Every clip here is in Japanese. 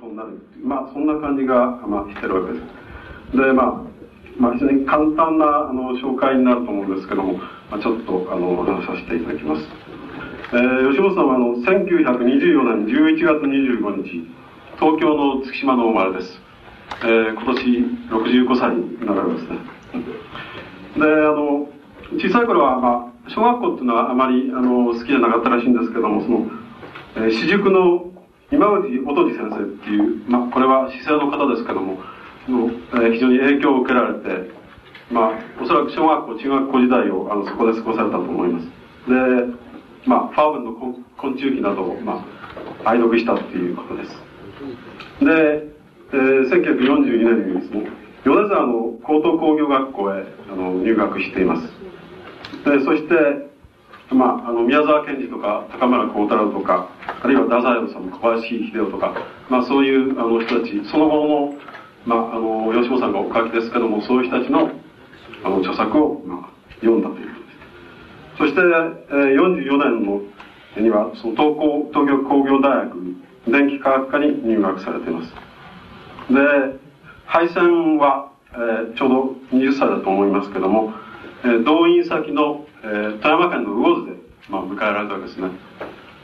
ことになるまあそんな感じが、まあ、してるわけです。で、まあ、まあ非常に簡単なあの紹介になると思うんですけども、まあ、ちょっとあの話させていただきます。えー、吉本さんはあの1924年11月25日、東京の月島の生まれです。えー、今年65歳になられますね。で、あの、小さい頃は、まあ、小学校っていうのはあまりあの好きじゃなかったらしいんですけども、その、えー、私塾の今内音地先生っていう、まあ、これは姿勢の方ですけども、のえー、非常に影響を受けられて、まあ、おそらく小学校、中学校時代をあのそこで過ごされたと思います。で、まあ、ファーブンの昆虫記などを、まあ、愛読したっていうことです。で、えー、1942年にですね、米沢の高等工業学校へあの入学しています。で、そして、まあ、あの、宮沢賢治とか、高村光太郎とか、あるいは太宰治さんの小林秀夫とか、まあ、そういうあの人たち、その後の、まあ、あの、吉本さんがお書きですけども、そういう人たちの、あの、著作を、まあ、読んだということです。そして、えー、44年のには、その東工、東京工業大学電気科学科に入学されています。で、敗戦は、えー、ちょうど20歳だと思いますけども、えー、動員先の、えー、富山県の魚津で、まあ、迎えられたわけですね。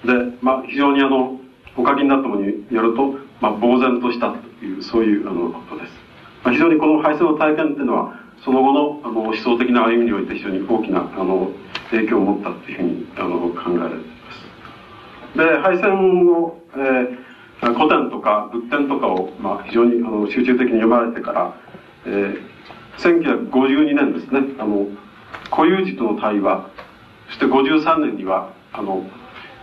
で、まあ、非常にあの、お書きになったものによると、まあ、呆然としたという、そういうあのことです。まあ、非常にこの敗戦の体験っていうのは、その後のあの思想的な歩みにおいて非常に大きなあの影響を持ったというふうにあの考えられています。で、敗戦を、えー古典とか仏典とかを、まあ、非常にあの集中的に読まれてから、えー、1952年ですねあの固有児との対話そして53年にはあの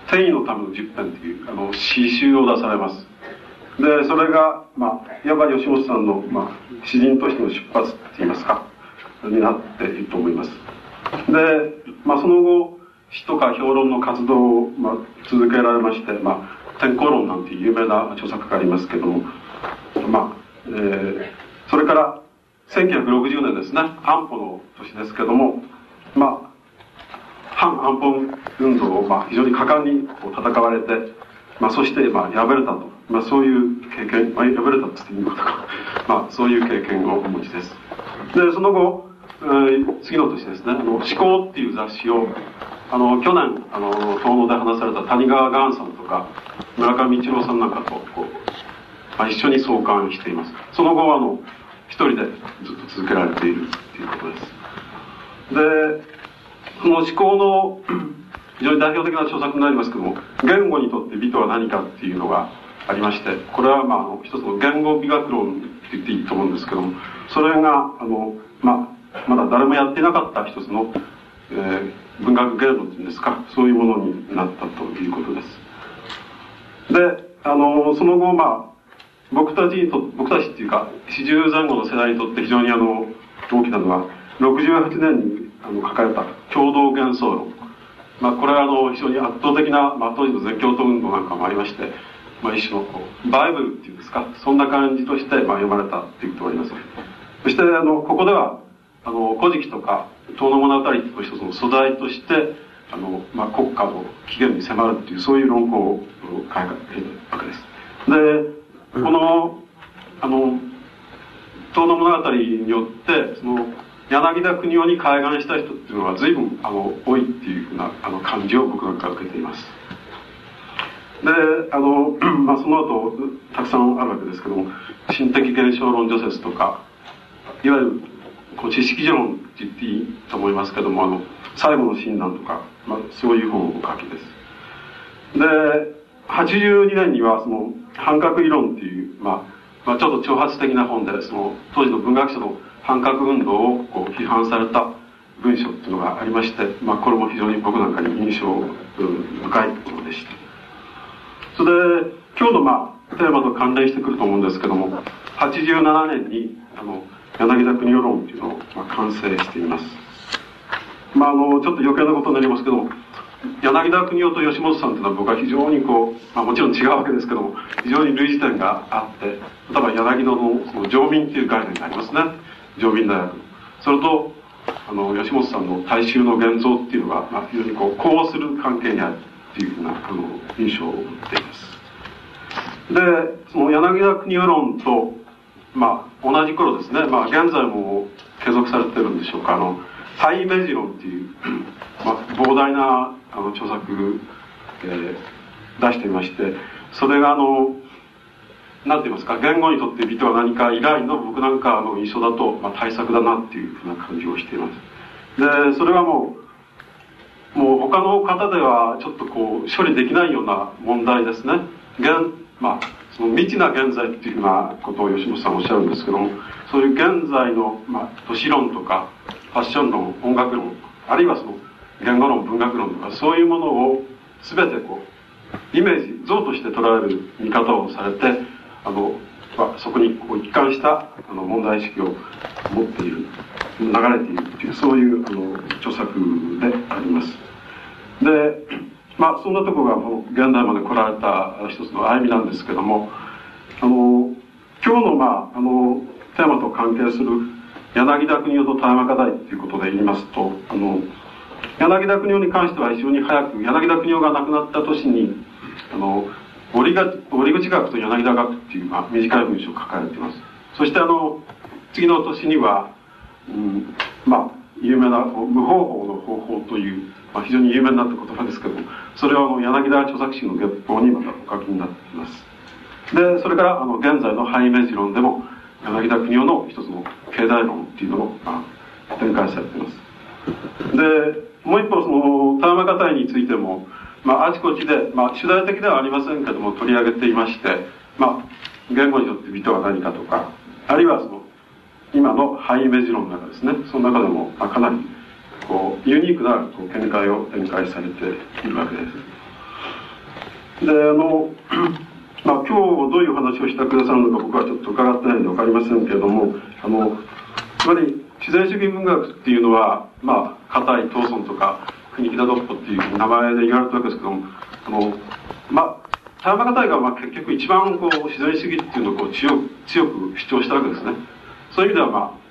転移のための十編というあの詩集を出されます。でそれが、まあ、いわば吉本さんの、まあ、詩人としての出発っていいますかになっていると思います。で、まあ、その後詩とか評論の活動を、まあ、続けられまして、まあ天候論なんていう有名な著作がありますけども、まあ、えー、それから1960年ですね、安保の年ですけども、まあ、反安保運動を、まあ、非常に果敢にこう戦われて、まあ、そして、まあ、敗れたと。まあ、そういう経験、まあ、敗れたって言っていいのか まあ、そういう経験をお持ちです。で、その後、えー、次の年ですね、あの、思考っていう雑誌を、あの、去年、あの、東農で話された谷川岩さんとか、村上一郎さんなんかと、こう、まあ、一緒に創刊しています。その後、あの、一人でずっと続けられているということです。で、この思考の非常に代表的な著作になりますけども、言語にとって美とは何かっていうのがありまして、これはまあ、一つの言語美学論って言っていいと思うんですけども、それが、あの、まあ、まだ誰もやってなかった一つの、えー、文学芸能っていうんですか、そういうものになったということです。で、あの、その後、まあ、僕たちにと、僕たちっていうか、四十前後の世代にとって非常にあの、大きなのは、68年にあの書かれた共同幻想論。まあ、これはあの、非常に圧倒的な、まあ、当時の絶叫と運動なんかもありまして、まあ、一種のこう、バイブルっていうんですか、そんな感じとして、まあ、読まれたっていうことがあります。そして、あの、ここでは、あの、古事記とか、遠野物語と一つの素材として、あの、まあ、国家の起源に迫るっていう、そういう論考を書いているわけです。で、この、あの、遠野物語によって、その、柳田国夫に開眼した人っていうのは随分、あの、多いっていうふうな、あの、感じを僕が受けています。で、あの、まあ、その後、たくさんあるわけですけども、心的現象論除説とか、いわゆる、こう、知識上論って言っていいと思いますけども、あの、最後の診断とか、まあ、そういう本を書きです。で、82年にはその反核理論っていう、まあ、まあ、ちょっと挑発的な本で、その当時の文学者の反核運動をこう批判された文章っていうのがありまして、まあ、これも非常に僕なんかに印象深いものでした。それで、今日のまあ、テーマと関連してくると思うんですけども、87年に、あの、柳田国夫論っていうのを、まあ、完成しています。まあ、あの、ちょっと余計なことになりますけども、柳田国夫と吉本さんというのは僕は非常にこう、まあ、もちろん違うわけですけども非常に類似点があって例えば柳田のその上民っていう概念がありますね上民大学それとあの吉本さんの大衆の現像っていうのが、まあ、非常にこう呼応する関係にあるっていうふうなあの印象を持っています。でその柳田国世論とまあ同じ頃ですね。まあ現在も継続されてるんでしょうか。あのタイメジ論っていう、まあ、膨大なあの著作、えー、出していましてそれがあのなんて言いますか言語にとって美とは何か以来の僕なんかの印象だと、まあ、対策だなっていうふうな感じをしています。でそれはもうもう他の方ではちょっとこう処理できないような問題ですね。現まあその未知な現在っていうふうなことを吉本さんおっしゃるんですけどもそういう現在の、まあ、都市論とかファッション論音楽論あるいはその言語論文学論とかそういうものを全てこうイメージ像として捉える見方をされてあの、まあ、そこにこう一貫したあの問題意識を持っている流れているっていうそういうあの著作であります。でまあそんなところがもう現代まで来られた一つの歩みなんですけどもあの今日のまああのテーマと関係する柳田国夫と田山課題ということで言いますとあの柳田国夫に関しては非常に早く柳田国夫が亡くなった年にあの折口学と柳田学っていう、まあ、短い文章を書かれています。そしてあの次の年には、うん、まあ有名な無方法の方法という、まあ、非常に有名になった言葉ですけどそれはあの柳田著作集の月報にまたお書きになっています。でそれからあの現在のハイメジ論でも柳田国夫の一つの経済論っていうのを、まあ、展開されています。でもう一方その田山方についても、まあ、あちこちで、まあ、主題的ではありませんけども取り上げていまして、まあ、言語によって美とは何かとかあるいはその今のハイメジ論の中ですね。その中でも、まあ、かなりこうユニークなこう見解を展開されているわけです。であのまあ、今日どういう話をしてくださるのか僕はちょっと伺ってないんで分かりませんけれどもあのつまり自然主義文学っていうのはまあ硬い闘争とか国木田独歩っていう名前で言われたわけですけどもあのまあ田山方がまあ結局一番こう自然主義っていうのをこう強く強く主張したわけですねそういう意味ではまあ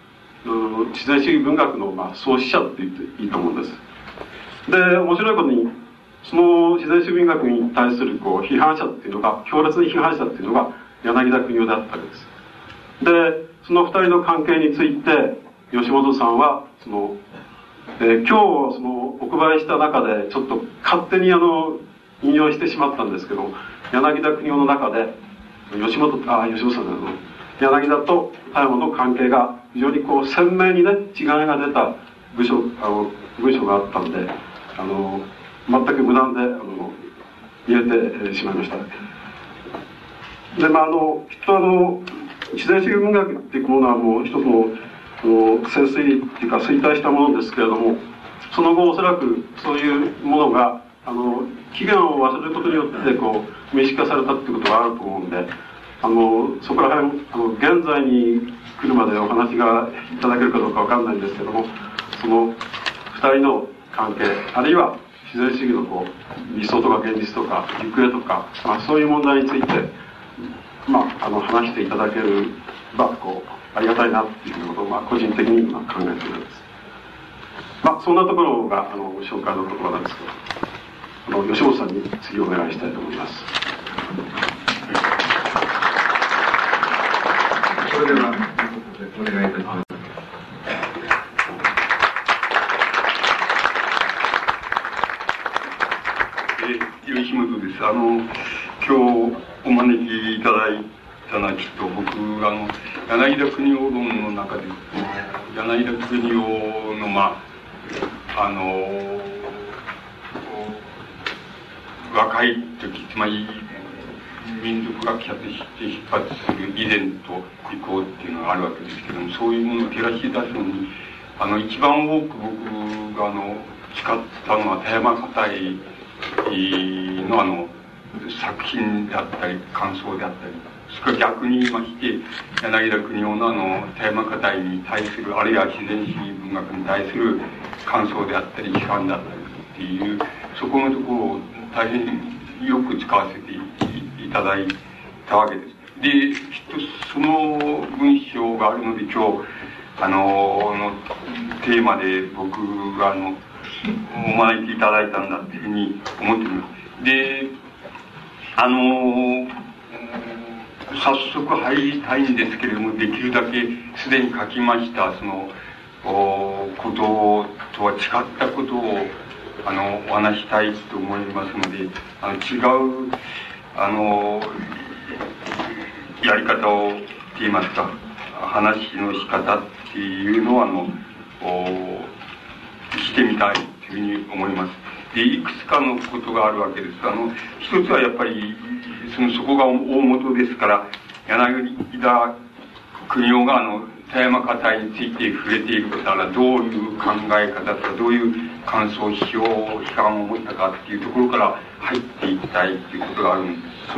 うん自然主義文学のまあ創始者って言っていいと思うんですで面白いことにその自然主義文学に対するこう批判者っていうのが強烈に批判者っていうのが柳田国夫であったわけですでその二人の関係について吉本さんはその、えー、今日そのお配りした中でちょっと勝手にあの引用してしまったんですけど柳田国夫の中で吉本あ吉本さんの柳田と田山の関係が非常にこう鮮明にね違いが出た部署あの文章があったんであの全く無断であの入れてしまいました。でまああのきっとあの自然主義文学っていうものはもう一つのの潜水っていうか衰退したものですけれどもその後おそらくそういうものがあの期限を忘れることによってこう名詞化されたっていうことがあると思うんであのそこら辺あの現在に来るまでお話がいただけるかどうかわかんないんですけどもその2人の関係あるいは自然主義のこう理想とか現実とか行方とか、まあ、そういう問題について、まあ、あの話していただけるばこうありがたいなっていうことを、まあ、個人的に今考えているんです。まあ、そんなところがあの紹介の言葉なんですけどあの吉本さんに次お願いしたいと思います。それではお願いいたします。吉本です。あの、今日お招きいただいたのはきっと僕、あの、柳田国夫論の中で、柳田国夫の、まあ、あの、若い時、つまり、民族学者として出発する以前と以降っていうのがあるわけですけども、そういうものを照らし出すのに、あの、一番多く僕が、あの、使ったのは田山硬いのあの作品であったり感想であったり。それから逆に言いまして柳田国夫のあのテーマ課題に対するあるいは自然主義文学に対する感想であったり批判であったりっていうそこのところを大変よく使わせていただいたわけです。できっとその文章があるので今日あののテーマで僕があのお招きいただいたんだっていうふうに思っています。で、あの、早速入りたいんですけれども、できるだけすでに書きました、その、こととは違ったことを、あの、お話したいと思いますので、あの違う、あの、やり方を、って言いますか、話の仕方っていうのは、あの、おしてみたいというふうに思います。で、いくつかのことがあるわけです。あの、一つはやっぱり、その、そこが大元ですから、柳田国夫があの、田山方について触れていくたら、どういう考え方とか、どういう感想、批評、批判を持ったかっていうところから入っていきたいっていうことがあるんです。そ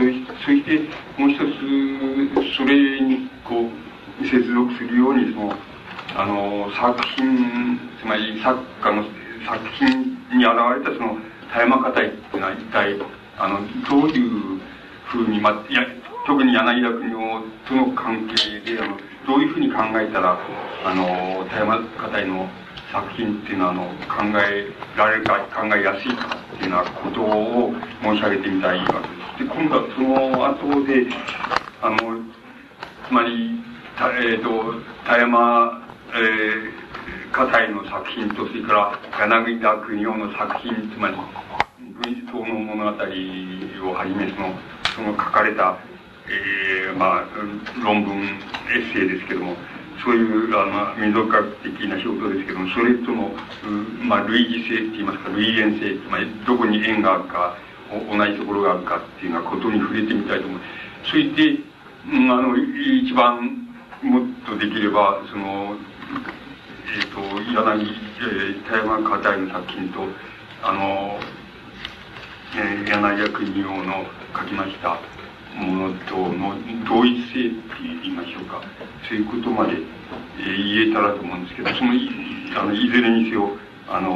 そして、もう一つ、それに、こう、接続するように、その、あの、作品、つまり作家の作品に現れたその田山方っていうのは一体あのどういうふうに、まあ、いや特に柳田国夫との関係であのどういうふうに考えたらあの田山方の作品っていうのはあの考えられるか考えやすいかっていうようなことを申し上げてみたいわけです。で今度はその後であのつまり、えーと、田山、えー葛西の作品と、それから柳田国夫の作品、つまり、文章の物語をはじめ、その、その書かれた、えー、まあ、論文、エッセイですけども、そういう、あの、民族学的な仕事ですけども、それとの、まあ、類似性って言いますか、類縁性、まり、どこに縁があるか、同じところがあるかっていうようなことに触れてみたいと思う。そして、うん、あの、一番、もっとできれば、その、えーと、柳、えー、田山方の作品とあの、えー、柳家国夫の書きました。ものとの同一性って言いましょうかそういうことまで、言えたらと思うんですけどそのあのいずれにせよあの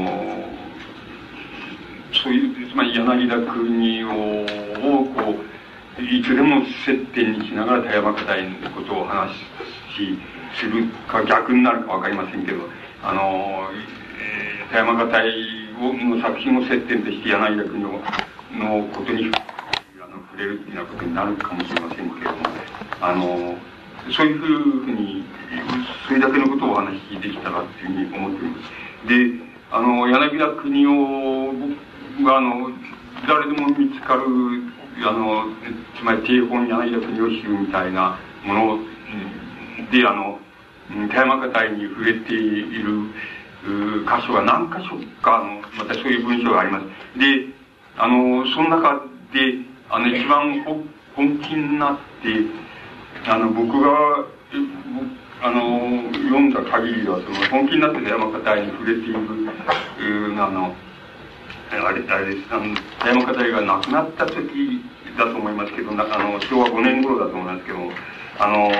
そういうつまり柳田国をこういつでも接点にしながら田山方のことを話しするか逆になるか分かりませんけどあの、えー、田山方の作品を接点として柳田国のことにれるっていうようなことになるかもしれませんけれどもあのそういうふうにそれだけのことをお話しできたらっていうふうに思っています。であの柳田国夫があの誰でも見つかるあのつまり定本柳田国夫集みたいなもので、あの、田山方に触れている箇所が何箇所かあの、またそういう文章があります。で、あの、その中で、あの、一番本気になって、あの、僕が、あの、読んだ限りは、その、本気になって田山方に触れている、あの、あれ、あれです、あの、田山方が亡くなった時だと思いますけど、あの、昭和5年頃だと思いますけども、あの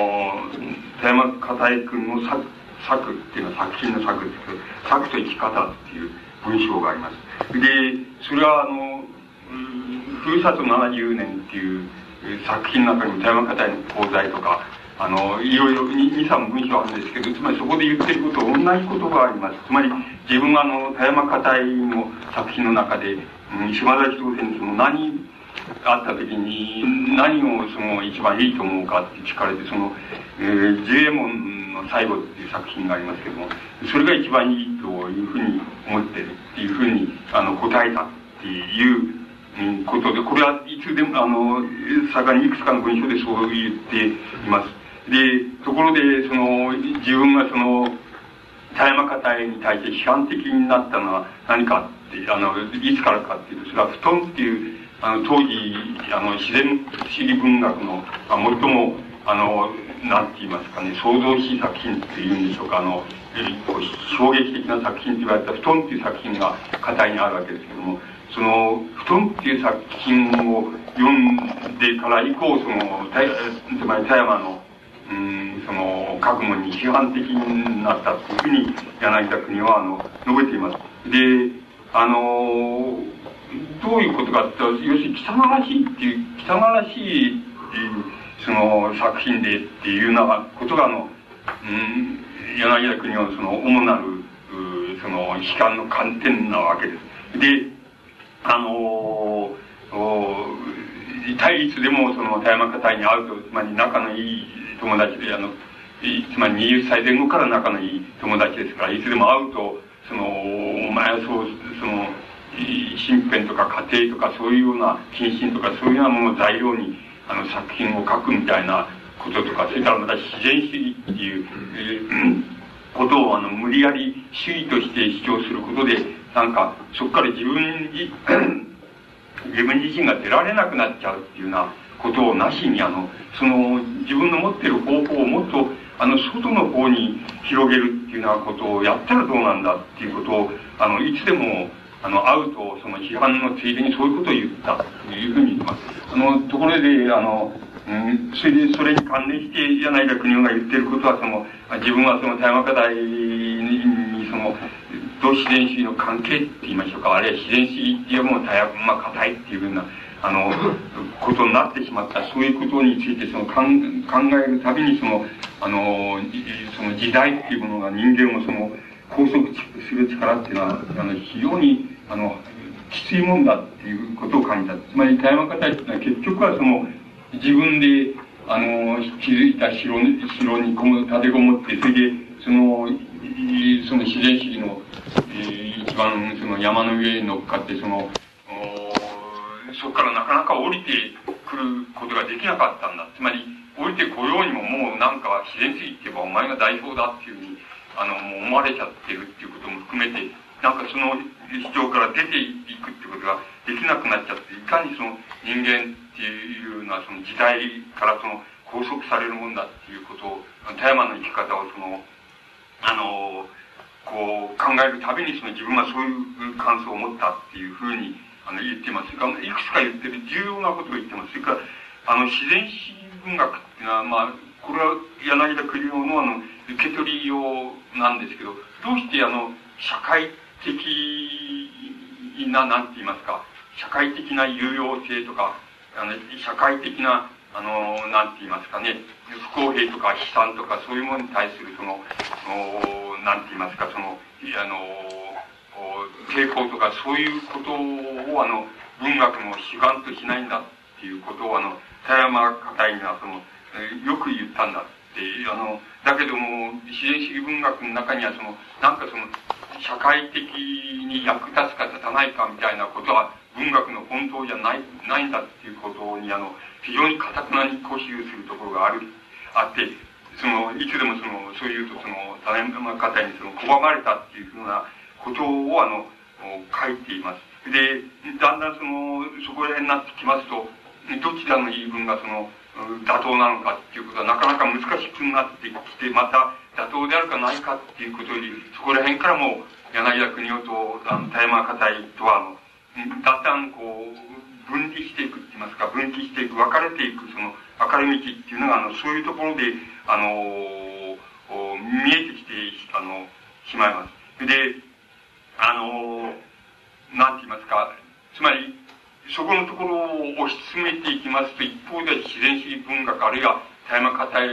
田山片井君の作作っていうのは作品の作ですけど作と生き方っていう文章があります。でそれはあの「ふるさと70年」っていう作品の中に田山片井の講座とかあのいろいろ23文章あるんですけどつまりそこで言ってること同じことがあります。つまり自分があの田山片井の作品の中で、うん、島田博先生の何あった時に何をその一番いいと思うかって聞かれてその「えー、ジュエモンの最後」っていう作品がありますけどもそれが一番いいというふうに思ってるっていうふうにあの答えたっていうことでこれはいつでもあの盛んにいくつかの文章でそう言っています。でところでその自分がその田山方に対して批判的になったのは何かってあのいつからかっていうとそれは布団っていうあの当時あの自然史文学の、まあ、最もあのなんて言いますかね創造史作品っていうんでしょうかあの衝撃的な作品と言われた「布団」っていう作品が型にあるわけですけどもその「布団」っていう作品を読んでから以降そのつまり田山のうんその学問に批判的になったというふうに柳田国はあの述べています。であのどういうことかって要するに汚らしいっていう汚らしいうその作品でっていうようなことがあの、うん、柳田国のその主なるその悲観の観点なわけです。であの対立でもその田山方に会うと、つまり仲のいい友達で、あの、つまり20歳前後から仲のいい友達ですから、いつでも会うと、その、お前はそう、その、身辺とか家庭とかそういうような謹慎とかそういうようなものを材料に、あの、作品を書くみたいなこととか、それからまた自然主義っていう、ことをあの、無理やり主義として主張することで、なんか、そこから自分に、自分自身が出られなくなっちゃうっていうようなことをなしに、あの、その、自分の持ってる方法をもっと、あの、外の方に広げるっていうようなことをやったらどうなんだっていうことを、あの、いつでも、あの、会うと、その批判のついでにそういうことを言ったというふうに言ってます。あの、ところで、あの、うん、それで、それに関連して、柳田国が言ってることは、その、自分はその田山課題に、その、と自然主義の関係って言いましょうか、あるいは自然主義っていうものは、まあ、硬いっていうふうな、あの、ことになってしまった、そういうことについて、その、考えるたびに、その、あの、その時代っていうものが人間をその、拘束する力っていうのは、あの、非常に、あの、きついもんだっていうことを感じた。つまり、田山方っていうのは結局はその、自分で、あの、築いた城に、城にこも、立てこもって、それで、その、その自然主義の、えー、一番その山の上に乗っかって、その、そこからなかなか降りてくることができなかったんだ。つまり、降りてこようにももうなんか自然主義って言えばお前が代表だっていうふうに、あの、もう思われちゃってるっていうことも含めて、なんかその主張から出ていくってことができなくなっちゃって、いかにその人間っていうのはその時代からその拘束されるもんだっていうことを、田山の生き方をその、あの、こう考えるたびにその自分はそういう感想を持ったっていうふうにあの言ってます。いくつか言ってる重要なことを言ってます。それから、あの、自然史文学っていうのは、まあ、これは柳田国夫のあの、受け取りようなんですけど、どうしてあの、社会的な、なんて言いますか、社会的な有用性とか、あの、社会的な、あの、なんて言いますかね、不公平とか悲惨とかそういうものに対するその、なんて言いますか、その、あの、抵抗とかそういうことをあの文学の主眼としないんだっていうことをあの田山方にはその、よく言ったんだってあのだけども自然主義文学の中にはそのなんかその社会的に役立つか立たないかみたいなことは文学の本当じゃないないんだっていうことにあの非常にかたくなに固執するところがある。あってそのいつでもそのそういうとその田山方にその拒まれたっていうふうなことをあの書いています。で、だんだんその、そこら辺になってきますと、どちらの言い分がその、妥当なのかっていうことはなかなか難しくなってきて、また妥当であるかないかっていうことより、そこら辺からも柳田国夫とあの田山家隊とは、あの、だんだんこう、分離していくって言いますか、分岐していく、分かれていく、その、分かれ道っていうのが、あの、そういうところで、あの、見えてきて、あの、しまいます。で、あのなんて言いますか、つまり、そこのところを推し進めていきますと、一方で自然主義文学、あるいは田山家体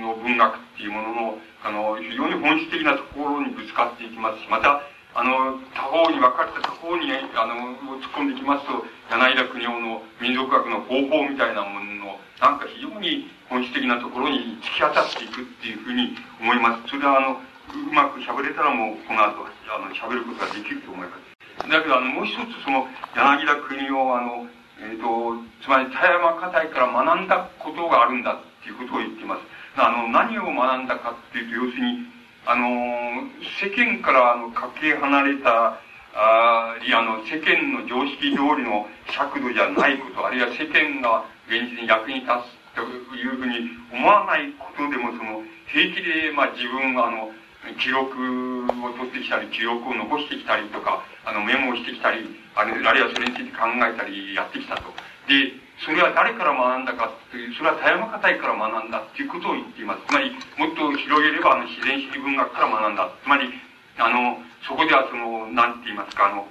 の文学っていうものの、あの、非常に本質的なところにぶつかっていきますし、また、あの、他方に分かれた他方に、あの、突っ込んでいきますと、柳田国夫の民族学の方法みたいなものの、なんか非常に本質的なところに突き当たっていくっていうふうに思います。それは、あの、うまく喋れたらもう、この後、あの、喋ることができると思います。だけど、あの、もう一つ、その、柳田国を、あの、えっ、ー、と、つまり、田山家隊から学んだことがあるんだっていうことを言っています。あの、何を学んだかっていうと、要するに、あの、世間から、あの、かけ離れた、あいや、あの、世間の常識通りの尺度じゃないこと、あるいは世間が現実に役に立つというふうに思わないことでも、その、平気で、まあ、自分が、あの、記録を取ってきたり、記録を残してきたりとか、あの、メモをしてきたり、あるいはそれについて考えたりやってきたと。で、それは誰から学んだかっていう、それは田山家隊から学んだっていうことを言っています。つまり、もっと広げれば、あの、自然主義文学から学んだ。つまり、あの、そこではその、なんて言いますか、あの、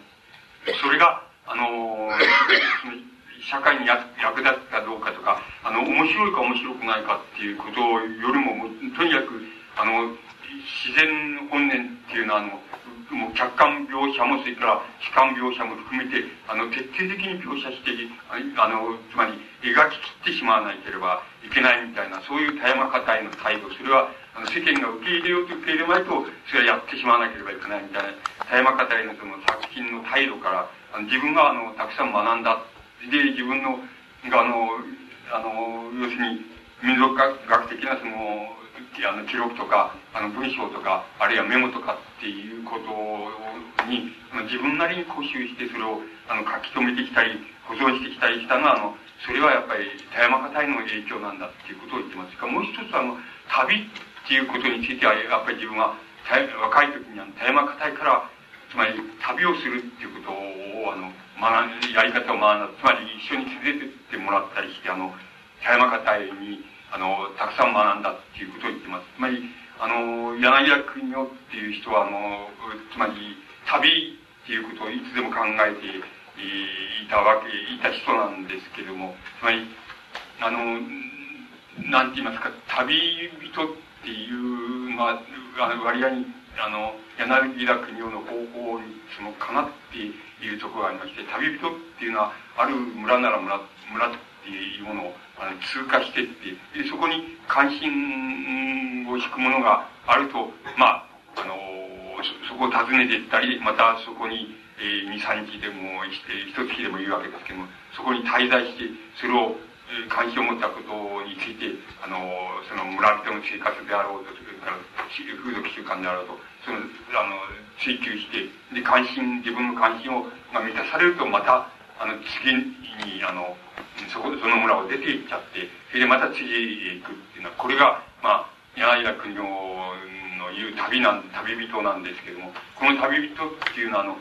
それが、あの、社会に役立つかどうかとか、あの、面白いか面白くないかっていうことよりも、とにかく、あの、自然本年っていうのは、あの、もう客観描写もそれから主観描写も含めてあの徹底的に描写してあのつまり描き切ってしまわなければいけないみたいなそういう田山方への態度それはあの世間が受け入れようと受け入れまいとそれはやってしまわなければいけないみたいな田山方へのその作品の態度からあの自分があのたくさん学んだで自分のあのあの要するに民族学的なそのあの記録とかあの文章とかあるいはメモとかっていうことに自分なりに固執してそれをあの書き留めてきたり保存してきたりしたのはあのそれはやっぱり田山方への影響なんだっていうことを言ってます。かもう一つあの旅っていうことについてはやっぱり自分は若い時にあの田山方へからつまり旅をするっていうことをあの学んやり方を学んだ。つまり一緒に連れてってもらったりしてあの田山方へにあの、たくさん学んだっていうことを言ってます。つまり、あの、柳田国夫っていう人は、あの、つまり、旅っていうことをいつでも考えていたわけ、いた人なんですけども、つまり、あの、なんて言いますか、旅人っていう、まあ、割合に、あの、柳田国夫の方法に、その、かなっているところがありまして、旅人っていうのは、ある村なら村、村っていうものを、あの通過してってでそこに関心を引くものがあるとまああのそこを訪ねていったりまたそこに、えー、23日でもして一月でもいいわけですけどもそこに滞在してそれを、えー、関心を持ったことについてあのその村人の生活であろうとそれから風俗習慣であろうとそのあの追求してで関心自分の関心を、まあ、満たされるとまたあの次にあのそこその村を出て行っちゃって、それでまた次へ行くっていうのは、これが、まあ、柳田国夫の言う旅なん、旅人なんですけども、この旅人っていうのは、あの、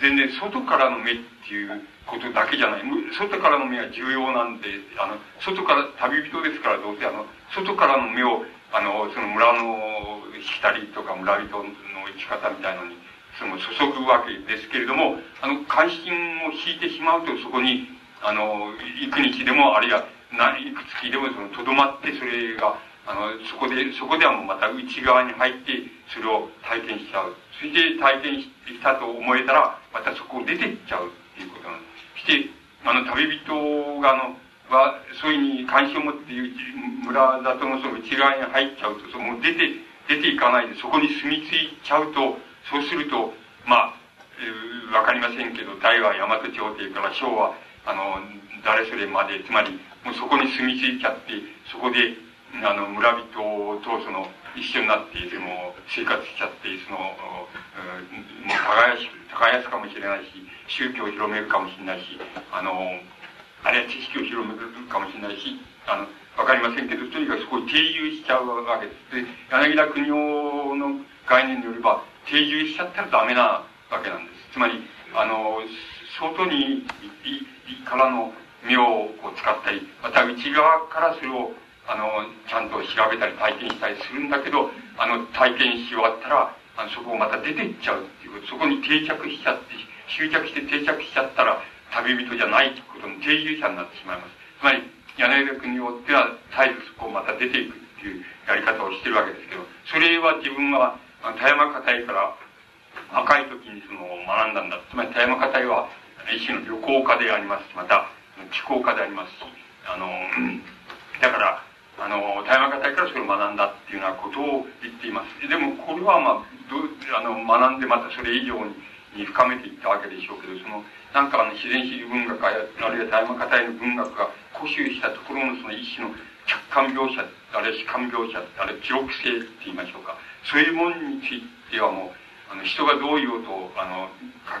全然外からの目っていうことだけじゃない。外からの目は重要なんで、あの、外から、旅人ですからどうせあの、外からの目を、あの、その村のしきたりとか村人の生き方みたいのに、その注ぐわけですけれども、あの、関心を引いてしまうとそこに、あの、幾日でも、あるいは、いくつきでも、その、とどまって、それが、あの、そこで、そこではもうまた内側に入って、それを体験しちゃう。それで体験したと思えたら、またそこを出てっちゃうっていうことなんです。そして、あの、旅人が、あの、は、そういうふうに関心を持っている村里のその内側に入っちゃうと、その出て、出ていかないで、そこに住み着いちゃうと、そうすると、まあ、えー、わかりませんけど、大は大和朝廷から昭和、あの、誰それまで、つまり、もうそこに住み着いちゃって、そこで、あの、村人とその、一緒になって、でも、生活しちゃって、その、もう耕し、耕すかもしれないし、宗教を広めるかもしれないし、あの、あるいは知識を広めるかもしれないし、あの、わかりませんけど、とにかくそこに定住しちゃうわけです。で、柳田国夫の概念によれば、定住しちゃったらダメなわけなんです。つまり、あの、外にからの目を使ったり、また内側からそれを、あの、ちゃんと調べたり体験したりするんだけど、あの、体験し終わったら、あのそこをまた出ていっちゃうっていうこと、そこに定着しちゃって、執着して定着しちゃったら、旅人じゃないということの定住者になってしまいます。つまり、柳田国によっては、絶えずそこをまた出ていくっていうやり方をしてるわけですけど、それは自分は、田山硬いから、若い時にその学んだんだ。つまり田山硬いは、一種の旅行家でありますし、また、気候家でありますし、あの、だから、あの、台湾方からそれを学んだっていうようなことを言っています。でも、これはまあ、どあの、学んでまたそれ以上に深めていったわけでしょうけど、その、なんかあの、自然史文学あるいは台湾方への文学が固執したところのその一種の客観描写、あるいは主観描写、あるいは記録性って言いましょうか。そういうものについてはもう、あの人がどう言おうとあの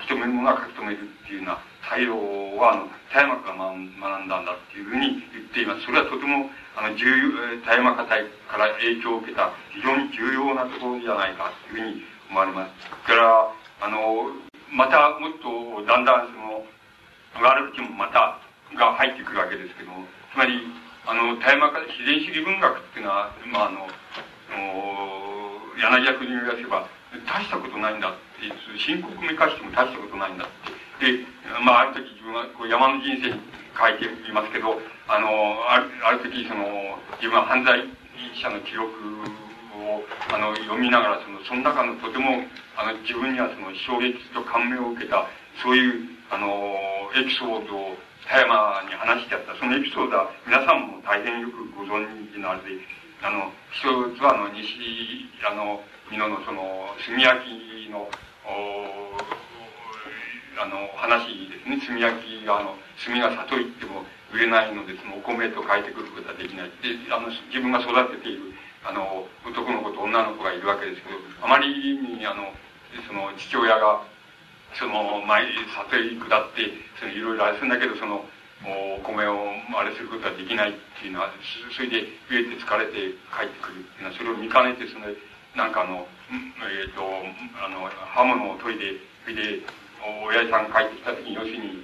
書き留めるものは書き留めるっていうような態度はあの田山から学んだんだっていうふうに言っています。それはとてもあの重要田山方から影響を受けた非常に重要なところじゃないかというふうに思われます。それからあのまたもっとだんだんその悪口もまたが入ってくるわけですけどもつまりあの田山自然主義文学っていうのは、まあ、あの柳家国に言わせば大したことないんだって深刻めかしても大したことないんだって。でまあある時自分はこう山の人生に書いていますけどあのあるある時その自分は犯罪者の記録をあの読みながらそのその中のとてもあの自分にはその衝撃と感銘を受けたそういうあのエピソードを田山に話してあった。そのエピソードは皆さんも大変よくご存知のあれであの一つはあの西あの美濃のその炭焼きのあの話ですね。炭焼きがあの炭が里行っても売れないのでそのお米と変えてくることはできない。であの自分が育てているあの男の子と女の子がいるわけですけどあまりにあのその父親がその毎里へ下ってそのいろいろあれするんだけどそのお米をあれすることはできないっていうのはそれで飢えて疲れて帰ってくるっていうのはそれを見かねてそのなんかあのえっ、ー、とあの刃物を研いでそれで親父さん帰ってきた時に要するに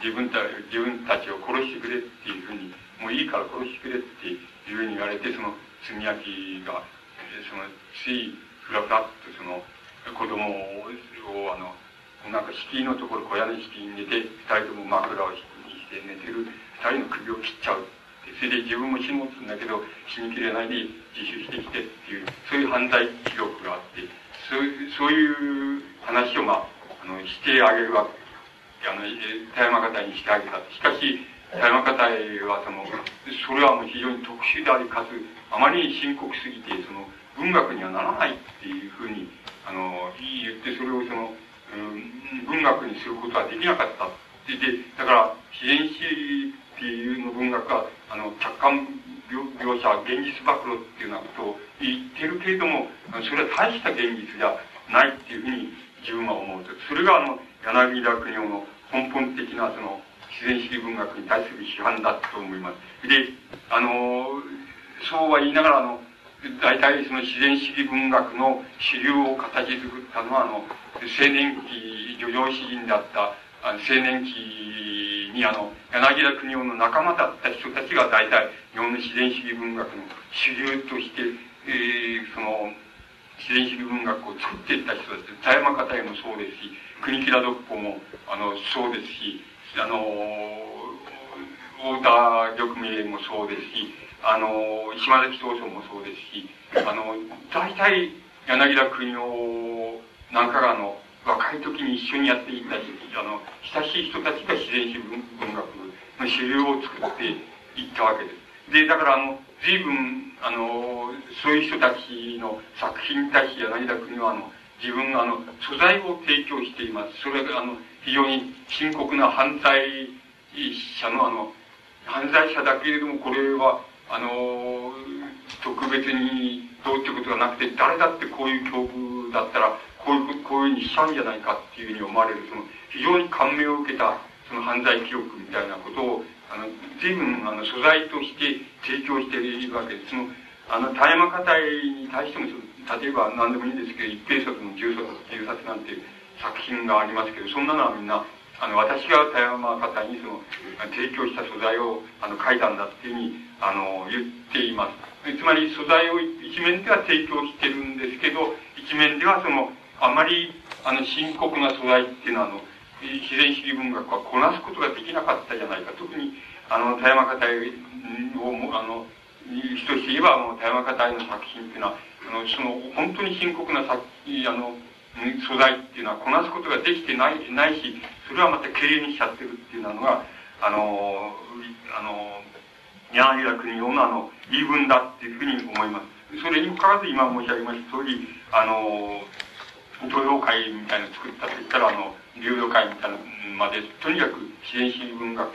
自分た自分たちを殺してくれっていうふうにもういいから殺してくれっていうふうに言われてその炭焼きがそのついふらふらっとその子供をあのなんか敷居のところ小屋の敷居に寝て二人とも枕をして寝てる二人の首を切っちゃう。それで自分も死のうとするんだけど死にきれないで自首してきてっていうそういう犯罪記録があってそうそういう話をまああのしてあげるわけ。あの田山方にしてあげたしかし田山方はそのそれはもう非常に特殊でありかつあまりに深刻すぎてその文学にはならないっていうふうにあの言ってそれをそのうん文学にすることはできなかった。でだから自然史っていうの文学はあの客観描写現実暴露っていうようなことを言ってるけれどもそれは大した現実じゃないっていうふうに自分は思うとそれがあの柳田国夫の根本的なその自然主義文学に対する批判だと思います。で、あの、そうは言いながらあの大体その自然主義文学の主流を形作ったのは、あの、青年期、漁業詩人であったあの青年期にあの、柳田国夫の仲間だった人たちが大体日本の自然主義文学の主流として、えー、その、自然主義文学を作っていった人たち、田山方也もそうですし、国木田独歩も、あの、そうですし、あの、太田玉明もそうですし、あの、島崎東証もそうですし、あの、大体、柳田国夫なんかが、の、若い時に一緒にやっていたし、あの、親しい人たちが自然史文学の主流を作っていったわけです。で、だから、あの、随分、あの、そういう人たちの作品に対して柳田国は、あの、自分が、あの、素材を提供しています。それが、あの、非常に深刻な犯罪者の、あの、犯罪者だけれども、これは、あの、特別にどうってことがなくて、誰だってこういう境遇だったら、こういう、こういうふうにしちゃうんじゃないかっていうふうに思われる、その、非常に感銘を受けた、その犯罪記憶みたいなことを、あの、随分、あの、素材として提供しているわけです。その、あの、大山家隊に対しても、例えば何でもいいんですけど、一平冊の十冊、十冊なんて作品がありますけど、そんなのはみんな、あの、私が田山方にその、提供した素材を、あの、書いたんだっていうふうに、あの、言っています。つまり素材を一面では提供してるんですけど、一面ではその、あまり、あの、深刻な素材っていうのは、あの、自然主義文学はこなすことができなかったじゃないか。特に、あの、田山方を、あの、人として言えば、もう田山方の作品っていうのは、あの、その、本当に深刻な作、あの、素材っていうのはこなすことができてない、ないし、それはまた経営にしちゃってるっていうのが、あの、あの、柳田国夫のあの、言い分だっていうふうに思います。それにもかかわらず今申し上げました通り、あの、東洋会みたいなの作ったと言ったら、あの、流動会みたいなまで、とにかく自然主義文学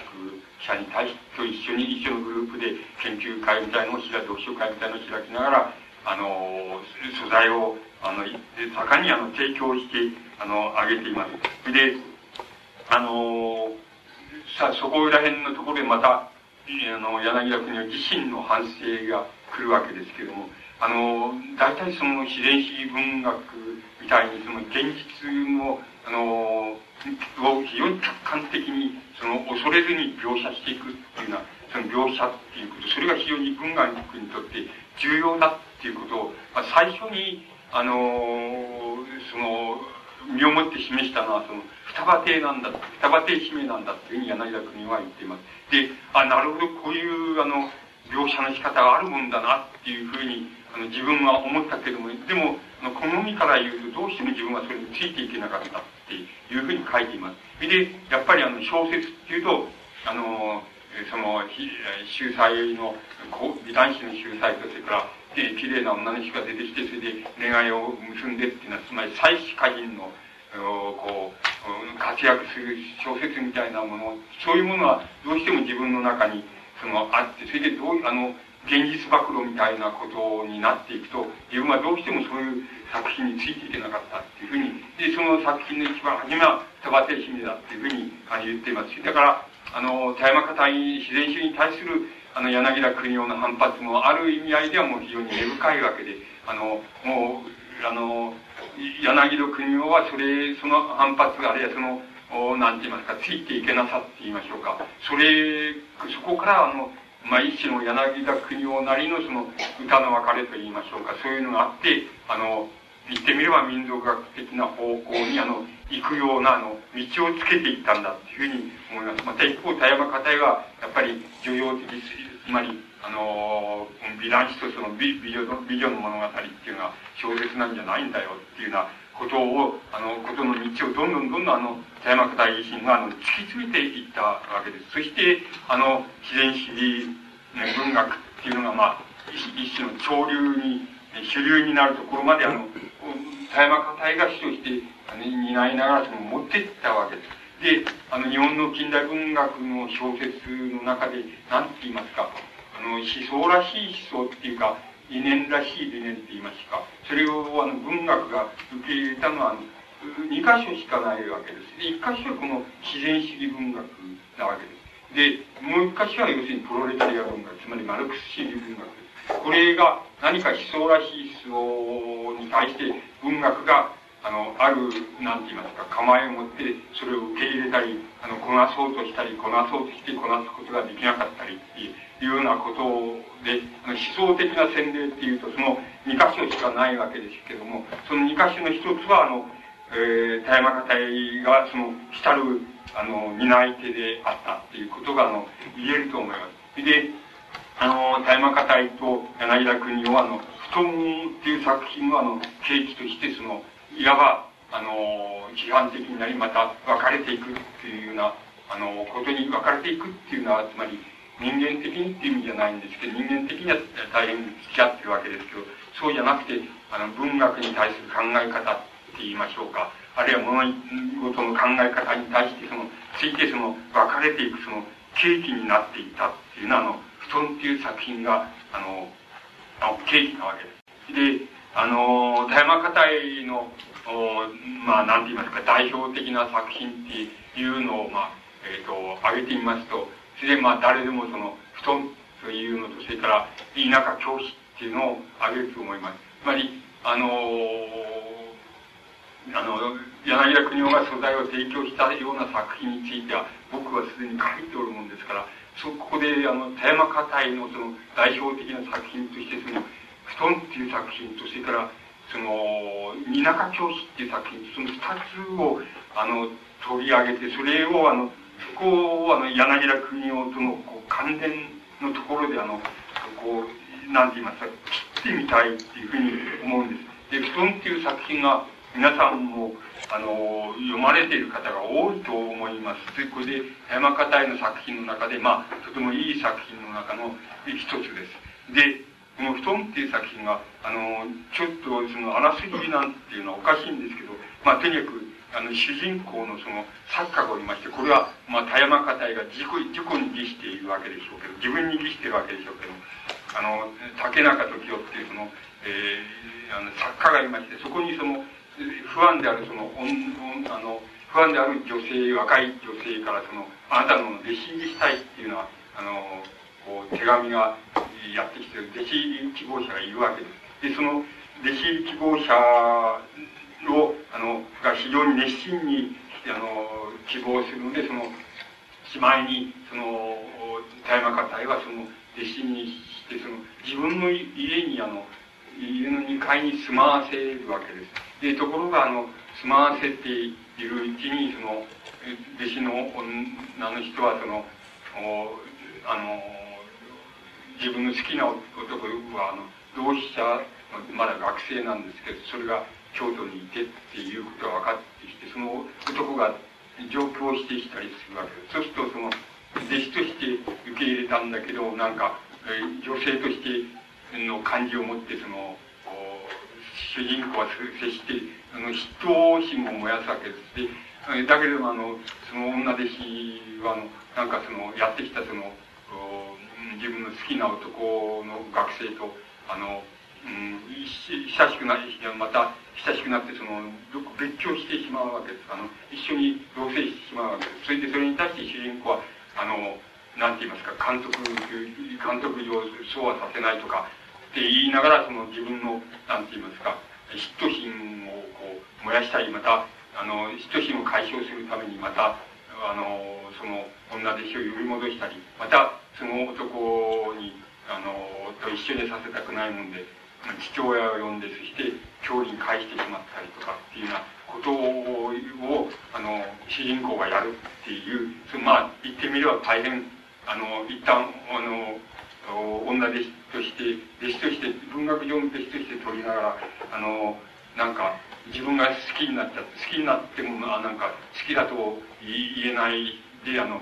者に対してと一緒に、一緒のグループで研究会みたいなのを開き、読書会みたいなのを開きながら、あの、素材をあの、盛んにあの、提供して、あの、あげています。で、あの、さあ、そこら辺のところでまた、あの、柳田国は自身の反省が来るわけですけれども、あの、大体その自然史文学みたいに、その現実の、あの、を非常に客観的に、その、恐れずに描写していくっていうような、その描写っていうこと、それが非常に文学にとって重要だっていうことを、まあ、最初にあのその身をもって示したのはその双葉亭なんだ双葉亭使命なんだっていうふうに柳田国は言っていますであなるほどこういうあの描写の仕方があるもんだなっていうふうにあの自分は思ったけども、でも、の好みから言うと、どうしても自分はそれについていけなかったっていうふうに書いています。で、やっぱりあの小説っていうと、あの、その、秀才の、美男子の秀才と、それから、綺麗な女の人が出てきて、それで恋愛を結んでっていうのは、つまり妻子歌人の、こう、活躍する小説みたいなもの、そういうものはどうしても自分の中に、その、あって、それでどう、あの、現実暴露みたいなことになっていくと、自分はどうしてもそういう作品についていけなかったっていうふうに、で、その作品の一番初めは、田畑姫だっていうふうに言っていますし、だから、あの、田山方に自然主義に対する、あの、柳田国夫の反発もある意味合いではもう非常に根深いわけで、あの、もう、あの、柳田国夫はそれ、その反発、あるいはその、なんて言いますか、ついていけなさって言いましょうか。それ、そこから、あの、まあ、一種の柳田国夫なりのその歌の別れと言いましょうか、そういうのがあって、あの、言ってみれば民族学的な方向に、あの、行くような、あの、道をつけていったんだというふうに思います。また一方、田山方へは、やっぱり、重要的すぎる、つまり、あの、美男子とその美美女の美女の物語っていうのは小説なんじゃないんだよっていうようなことを、あの、ことの道をどんどんどんどんあの、田山方自身があの突き詰めていったわけです。そして、あの、自然主義、ね、文学っていうのが、まあ、一種の潮流に、主流になるところまで、あの、田山方へが主として、あの担いながらその持っていったわけです。で、あの、日本の近代文学の小説の中で、何て言いますか、あの、思想らしい思想っていうか、理念らしい理念って言いますか、それをあの文学が受け入れたのは、2箇所しかないわけです。で、1箇所はこの自然主義文学なわけです。で、もう1箇所は要するにプロレタリア文学、つまりマルクス主義文学です。これが何か思想らしい思想に対して文学があの、ある、なんて言いますか、構えを持って、それを受け入れたり、あの、こなそうとしたり、こなそうとしてこなすことができなかったりっていういうようなことで、あの思想的な洗礼っていうと、その2箇所しかないわけですけども、その2箇所の一つは、あの、えー、田山方が、その、来たる、あの、担い手であったっていうことが、あの、言えると思います。で、あの、田山方と柳田国を、あの、布団っていう作品の、あの、契機として、その、いわば、あの、批判的になり、また分かれていくっていうような、あの、ことに分かれていくっていうのは、つまり、人間的にっていう意味じゃないんですけど、人間的には大変付き合ってるわけですけど、そうじゃなくて、あの、文学に対する考え方って言いましょうか、あるいは物事の考え方に対して、その、ついてその、分かれていくその、契機になっていったっていうのは、あの、布団っていう作品が、あの、契機なわけです。で、あの、田山方の、おまあ、なんて言いますか、代表的な作品っていうのを、まあ、えっ、ー、と、挙げてみますと、それで、まあ、誰でもその、布団というのと、それから、田舎教師っていうのを挙げると思います。つまり、あのあの、柳田国夫が素材を提供したような作品については、僕はすでに書いておるもんですから、そこで、あの、田山方へのその代表的な作品として、その、布団っていう作品と、それから、その、田舎教師っていう作品、その二つを、あの、取り上げて、それを、あの、そこを、あの、柳田国夫との、こう、関連のところで、あの、こう、なんて言いますか、切ってみたいっていうふうに思うんです。で、布団っていう作品が、皆さんも、あの、読まれている方が多いと思います。で、これで、山形への作品の中で、まあ、とてもいい作品の中の一つです。で、この布団っていう作品が、あの、ちょっとその、あらすじなんていうのはおかしいんですけど、まあ、とにかく、あの、主人公のその、作家がおりまして、これは、まあ、田山方が自己、自己に義しているわけでしょうけど、自分に義しているわけでしょうけど、あの、竹中時夫っていうその、えー、あの、作家がいまして、そこにその、不安であるその、あの、不安である女性、若い女性からその、あなたの弟子入りしたいっていうのは、あの、こう、手紙がやってきてる弟子入り希望者がいるわけです。で、その弟子入り希望者を、あの、が非常に熱心に、あの、希望するので、その、しまいに、その、田山方へはその、弟子にして、その、自分の家に、あの、家の2階に住まわせるわけです。で、ところが、あの、住まわせているうちに、その、弟子の女の人は、その、あの、自分の好きな男は、あの、同志社、まだ学生なんですけど、それが京都にいてっていうことが分かってきて、その男が上京してきたりするわけです。そうすると、その、弟子として受け入れたんだけど、なんか、えー、女性としての感じを持って、その、主人公は接して、あの、嫉妬心も燃やすわけです。で、だけれども、あの、その女弟子は、あの、なんかその、やってきたその、自分の好きな男の学生と、あの、うん、親しくな、また親しくなって、その、別居してしまうわけです。あの、一緒に同棲してしまうわけです。それでそれに対して主人公は、あの、なんて言いますか、監督、監督上そうはさせないとか、って言いながら、その自分の、なんて言いますか、嫉妬心をこう燃やしたり、また、あの、嫉妬心を解消するために、また、あの、その女弟子を呼び戻したり、また、その男に、あの、と一緒にさせたくないもんで、父親を呼んで、そして郷里に返してしまったりとかっていうようなことを、あの、主人公がやるっていう、まあ、言ってみれば大変、あの、一旦、あの、女弟子として、弟子として、文学上の弟子として取りながら、あの、なんか、自分が好きになっちゃって、好きになっても、あなんか、好きだと言えないで、あの、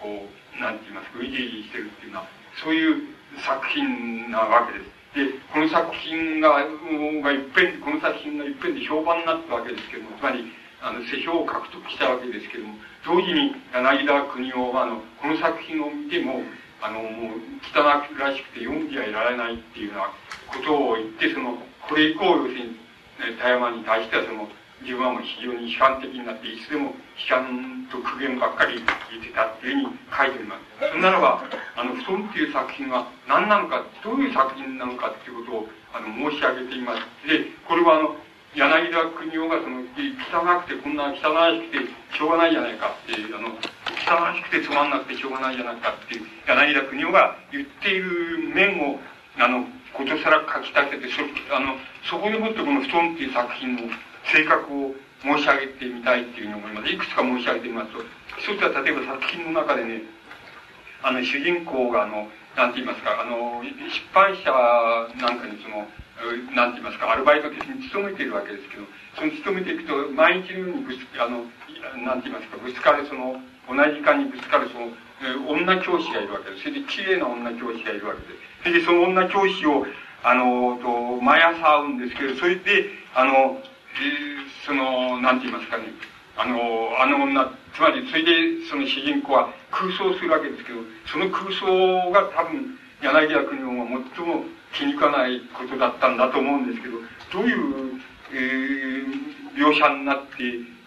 こう、なんて言いますか、うじうじしてるっていうのは、そういう作品なわけです。で、この作品が、がいっぺん、この作品がいっぺんで評判になったわけですけども、つまり、あの、世評を獲得したわけですけども、同時に柳田国夫は、あの、この作品を見ても、あの、もう、汚らしくて読んではいられないっていうようなことを言って、その、これ以降、要するに、田山に対しては、その、自分はもう非常に悲観的になって、いつでも悲観と苦言ばっかり言ってたっていうふうに書いております。そんならば、あの、布団っていう作品は何なのか、どういう作品なのかっていうことを、あの、申し上げています。で、これはあの、柳田国夫がその、汚くてこんな汚くてしょうがないじゃないかっていう、あの、汚くてつまんなくてしょうがないじゃないかっていう、柳田国夫が言っている面を、あの、ことさら書き立てて、そ、あの、そこでもってこの布団っていう作品の性格を申し上げてみたいっていうふうに思います。いくつか申し上げてみますと、一つは例えば作品の中でね、あの、主人公があの、なんて言いますか、あの、出版社なんかにその、なんて言いますか、アルバイト的に勤めているわけですけど、その勤めていくと、毎日のようにぶつ、あの、なんて言いますか、ぶつかるその、同じ時間にぶつかるその、女教師がいるわけです。それで綺麗な女教師がいるわけです。それでその女教師を、あの、と、毎朝会うんですけど、それで、あの、その、なんて言いますかね、あの、あの女、つまり、それで、その主人公は空想するわけですけど、その空想が多分、柳家国夫が最も気に食わないことだったんだと思うんですけど、どういう、えー、描写になって、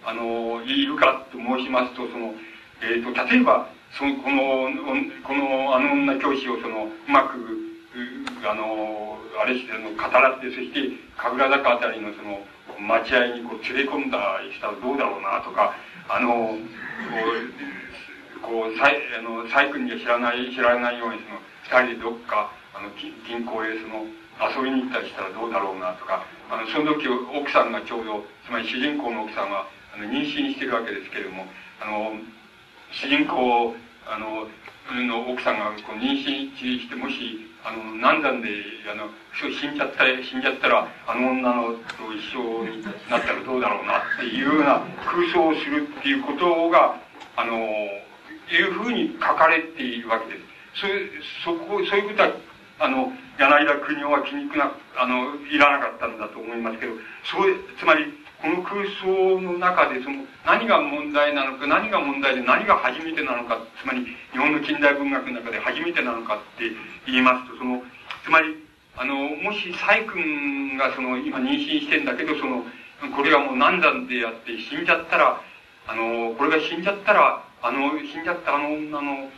あの、いるかと申しますと、その、えっ、ー、と、例えば、その、この、この、あの女教師を、その、うまく、あの、あれして、の、語らって、そして、神楽坂あたりの、その、待合にこう連れ込んだりしたらどうだろうな、とか、あの、こう、こう、さい、あの、細君には知らない、知られないように、その、二人でどっか、あの、銀行へ、その、遊びに行ったりしたらどうだろうな、とか、あの、その時、奥さんがちょうど、つまり主人公の奥さんは、あの、妊娠してるわけですけれども、あの、主人公、あの、の奥さんがこう妊娠して、もし、あの、難産で、あの、死んじゃったら、死んじゃったら、あの女のと一緒になったらどうだろうなっていうような空想をするっていうことが、あの、いうふうに書かれているわけです。そ、そこ、そういうことは、あの、柳田国夫は気にくな、あの、いらなかったんだと思いますけど、そう、つまり、この空想の中でその何が問題なのか何が問題で何が初めてなのかつまり日本の近代文学の中で初めてなのかって言いますとそのつまりあのもし細君がその今妊娠してんだけどそのこれがもう難産であって死んじゃったらあのこれが死んじゃったらあの死んじゃったあの女の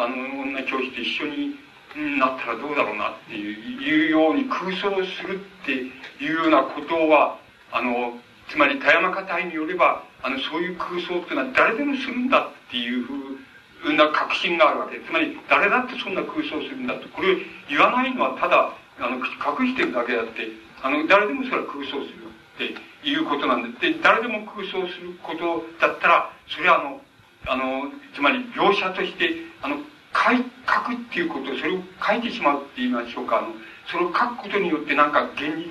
あの女教師と一緒になったらどうだろうなっていうように空想するっていうようなことはあのつまり田山家隊によれば、あの、そういう空想っていうのは誰でもするんだっていうふうな確信があるわけ。つまり、誰だってそんな空想するんだと。これを言わないのはただ、あの、隠してるだけであって、あの、誰でもそれは空想するっていうことなんで、で、誰でも空想することだったら、それはあの、あの、つまり描写として、あの、書、くっていうこと、それを書いてしまうって言いましょうか、あの、それを書くことによってなんか現実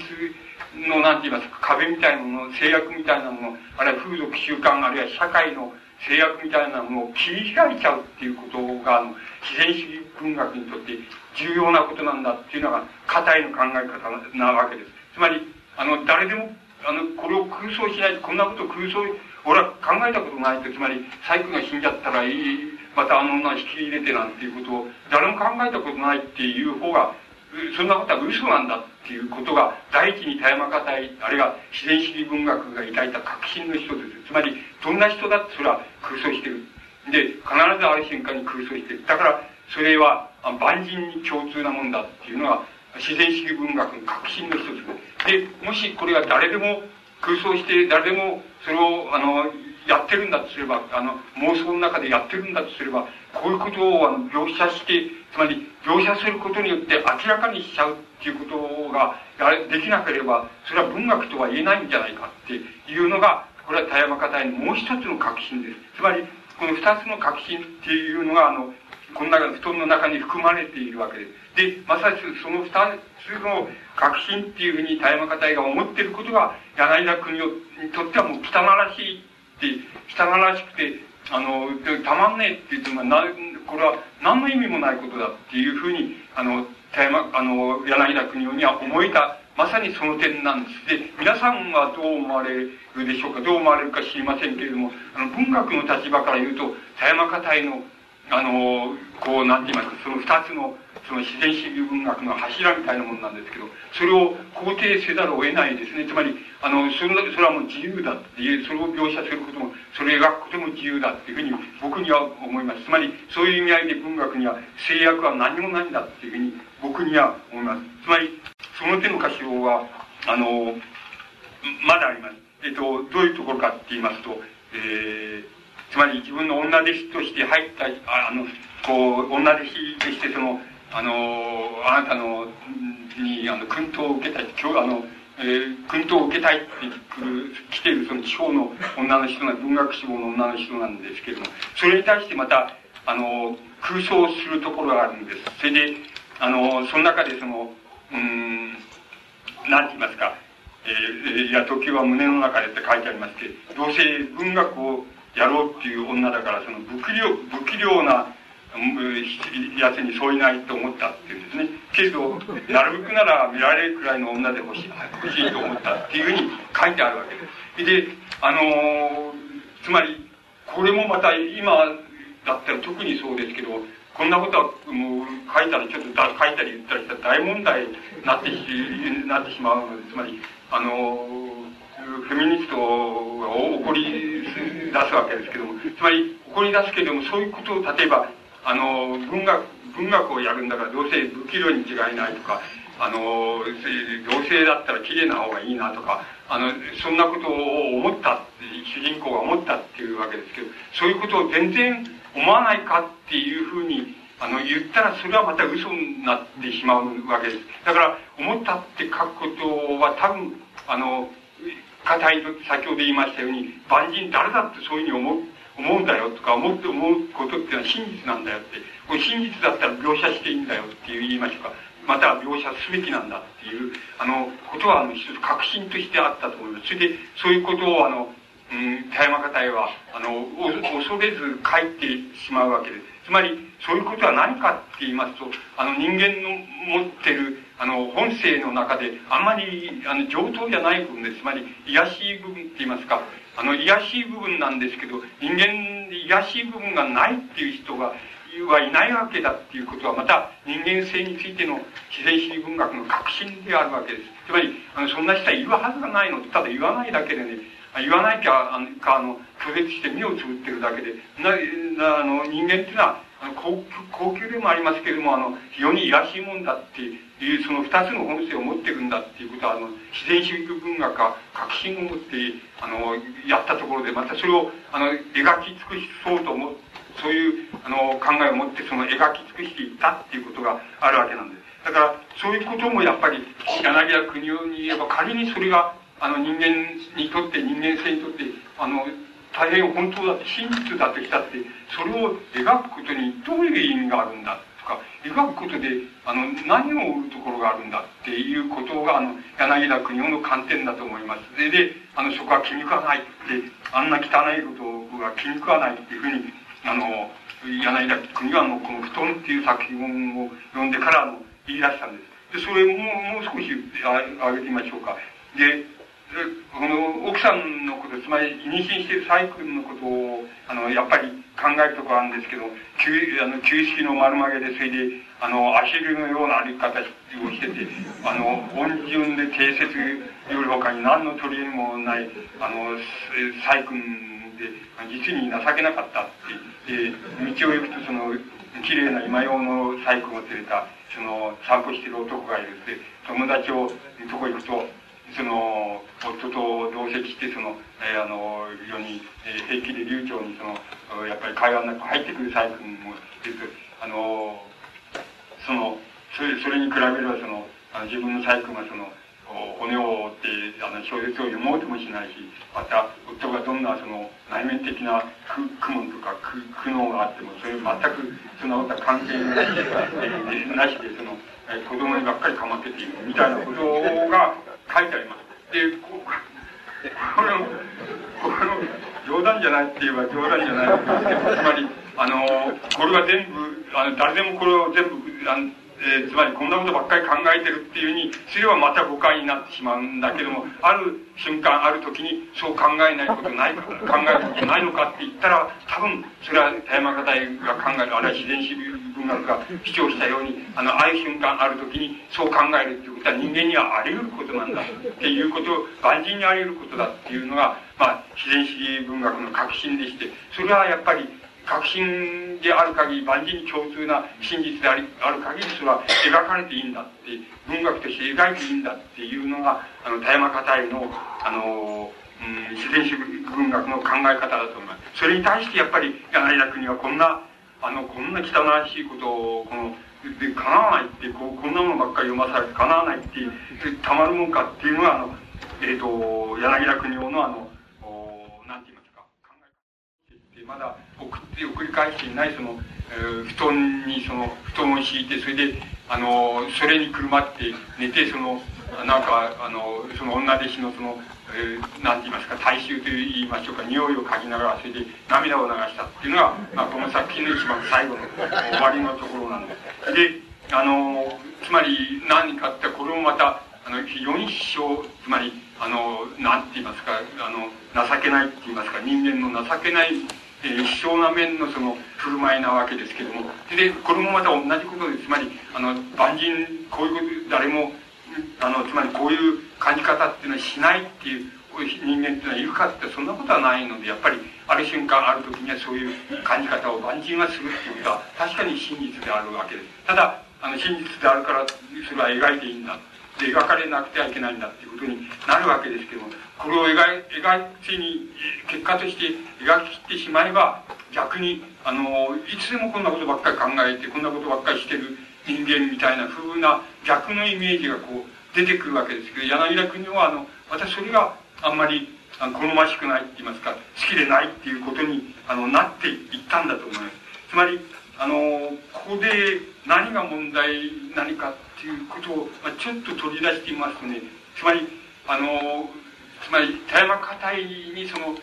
の、なんて言いますか、壁みたいなもの、制約みたいなもの、あるいは風俗習慣、あるいは社会の制約みたいなものを切り開いちゃうっていうことが、あの、自然主義文学にとって重要なことなんだっていうのが、硬いの考え方なわけです。つまり、あの、誰でも、あの、これを空想しない、こんなことを空想、俺は考えたことないと、つまり、サイクが死んじゃったらいい、またあの女を引き入れてなんていうことを、誰も考えたことないっていう方が、そんなことは嘘なんだっていうことが、第一に田山方い、あるいは自然主義文学が抱いた確信の人です。つまり、どんな人だってそれは空想してる。で、必ずある瞬間に空想してる。だから、それは万人に共通なもんだっていうのが、自然主義文学の確信の一つで。で、もしこれが誰でも空想して、誰でもそれを、あの、やってるんだとすれば、あの、妄想の中でやってるんだとすれば、こういうことを描写して、つまり描写することによって明らかにしちゃうっていうことができなければ、それは文学とは言えないんじゃないかっていうのが、これは田山方のもう一つの確信です。つまり、この二つの確信っていうのが、あの、この中の布団の中に含まれているわけです。で、まさしくその二つの確信っていうふうに田山方が思っていることが、柳田国にとってはもう汚らしいって、汚らしくて、あの、たまんねえって言っても、な、これは何の意味もないことだっていうふうに、あの、田山、あの、柳田国夫には思えた、まさにその点なんです。で、皆さんはどう思われるでしょうか？どう思われるか知りませんけれども、あの、文学の立場から言うと、田山方への、あの、こう、なんて言いますか、その二つの、その自然主義文学の柱みたいなものなんですけど、それを肯定せざるを得ないですね。つまり、あの、それそれはもう自由だっていう、それを描写することも、それを描くことも自由だっていうふうに僕には思います。つまり、そういう意味合いで文学には制約は何もないんだっていうふうに僕には思います。つまり、その手の歌唱は、あの、まだあります。えっと、どういうところかって言いますと、えー、つまり自分の女弟子として入った、あの、こう、女弟子としてその、あの、あなたの、に、あの、訓導を受けたい、今日、あの、えー、訓導を受けたいって来る、来ているその地方の女の人が、文学志望の女の人なんですけれども、それに対してまた、あの、空想するところがあるんです。それで、あの、その中でその、うん、なんて言いますか、えー、いや、時は胸の中でって書いてありまして、どうせ文学をやろうっていう女だから、その不器量、不器量なやつにそういないと思ったっていうんですね。けど、なるべくなら見られるくらいの女で欲しい、欲しいと思ったっていうふうに書いてあるわけです。で、あのー、つまり、これもまた今だったら特にそうですけど、こんなことはもう書いたらちょっとだ書いたり言ったりしたら大問題になってしなってしまうので、つまり、あのフェミニストが怒り出すわけですけども、つまり怒り出すけれども、そういうことを例えば、あの、文学、文学をやるんだからどうせ不器量に違いないとか、あの、同性だったら綺麗な方がいいなとか、あの、そんなことを思った、主人公が思ったっていうわけですけど、そういうことを全然思わないかっていうふうに、あの、言ったらそれはまた嘘になってしまうわけです。だから、思ったって書くことは多分、あの、硬いと先ほど言いましたように、万人誰だってそういうふうに思う、思うんだよとか、思って思うことっていうのは真実なんだよって、これ真実だったら描写していいんだよっていう言いましょうか。または描写すべきなんだっていう、あの、ことは、あの、一つ確信としてあったと思います。それで、そういうことを、あの、うん、田山方へは、あの、恐れず書いてしまうわけです。つまり、そういうことは何かって言いますと、あの、人間の持ってる、あの、本性の中で、あんまり、あの、上等じゃない部分です。つまり、癒しい部分って言いますか、あの、癒しい部分なんですけど、人間で癒しい部分がないっていう人が、はいないわけだっていうことは、また人間性についての自然主義文学の核心であるわけです。つまり、あの、そんな人はいるはずがないの。ただ言わないだけでね、言わないか、あの、か、あの、拒絶して目をつぶってるだけで、な、あの、人間っていうのは、あの高高級でもありますけれども、あの、非常にいやしいもんだっていう、その二つの本性を持ってるんだっていうことは、あの、自然主義文学が確信を持って、あの、やったところで、またそれを、あの、描き尽くしそうと思そういう、あの、考えを持って、その描き尽くしていったっていうことがあるわけなんです。だから、そういうこともやっぱり、柳家国夫に言えば、仮にそれが、あの、人間にとって、人間性にとって、あの、大変本当だって真実だとしたってそれを描くことにどういう意味があるんだ描くことであの何を売るところがあるんだっていうことがあの柳田国夫の観点だと思います。でであのそこは気に食わないってあんな汚いことが気に食わないっていうふうにあの柳田国夫のこの「布団」っていう作品を読んでからの言い出したんです。でそれももう少しあげてみましょうか。でこの奥さんのことつまり妊娠しているサイクルのことをあのやっぱり考えるとこあるんですけど旧あの旧式の丸曲げでそれであのアヒルのような歩き方をしててあの温順で定説より他に何の取り柄もないあの細君で実に情けなかったってで道を行くとその綺麗な今用の細工を連れたその散歩してる男がいるって友達をとこ行くとその夫と同席してその、えー、あの非常に、えー、平気で流暢にそのやっぱり会話の中入ってくる細君もいるあのそのそれそれに比べればそのあの自分の細君がその骨を折ってあの小説を読もうともしないしまた夫がどんなその内面的な苦苦悶とか苦苦悩があってもそれ全くそのことは関係なしでなしでその子供にばっかり構ってているみたいなことが書いてあります。で、ここの、この冗談じゃないって言えば冗談じゃないつまり、あの、これは全部、あの誰でもこれを全部、あのえー、つまりこんなことばっかり考えてるっていうふうにすればまた誤解になってしまうんだけども、ある瞬間、ある時にそう考えないことないか、考えることないのかって言ったら、多分、それは田山方が考える、あるいは自然史文学が主張したように、あの、ある瞬間、ある時にそう考えるっていうことは人間にはあり得ることなんだっていうことを、万人にあり得ることだっていうのが、まあ、自然史文学の核心でして、それはやっぱり、確信である限り、万人に共通な真実でありある限り、それは描かれていいんだって、文学として描いていいんだっていうのが、あの、田山方への、あの、うん、自然史文学の考え方だと思います。それに対してやっぱり、柳田国はこんな、あの、こんな汚らしいことを、この、で、叶わないって、こう、こんなものばっかり読まされて叶わないって、たまるもんかっていうのが、あの、え、ー、と、柳田国夫のあの、なんて言いますか、考え方。まだ、送って送り返していないその、えー、布団にその布団を敷いてそれであのそれにくるまって寝てそのなんかあのその女弟子のその、えー、なんて言いますか大衆と言いましょうか匂いを嗅ぎながらそれで涙を流したっていうのが、まあ、この作品の一番最後の終わりのところなんです。であのつまり何かってこれもまたあの非常に小つまりあのなんて言いますかあの情けないって言いますか人間の情けないえー、一生な面のその振る舞いなわけですけどもでこれもまた同じことでつまりあの万人こういうこと誰もあのつまりこういう感じ方っていうのはしないっていう人間っていうのはいるかってそんなことはないのでやっぱりある瞬間ある時にはそういう感じ方を万人がするっていうことは確かに真実であるわけです。ただあの真実であるからそれは描いていいんだ。で描かれなくてはいけないんだっていうことになるわけですけどもこれを描い描いに結果として描き切ってしまえば逆にあのいつでもこんなことばっかり考えてこんなことばっかりしてる人間みたいな風な逆のイメージがこう出てくるわけですけど柳田国はあの私それがあんまり好ましくないって言いますか好きでないっていうことにあのなっていったんだと思います。つまりあのここで何が問題何かっていうことを、まあ、ちょっと取り出してみますとね。つまりあのつまり田山家庭にその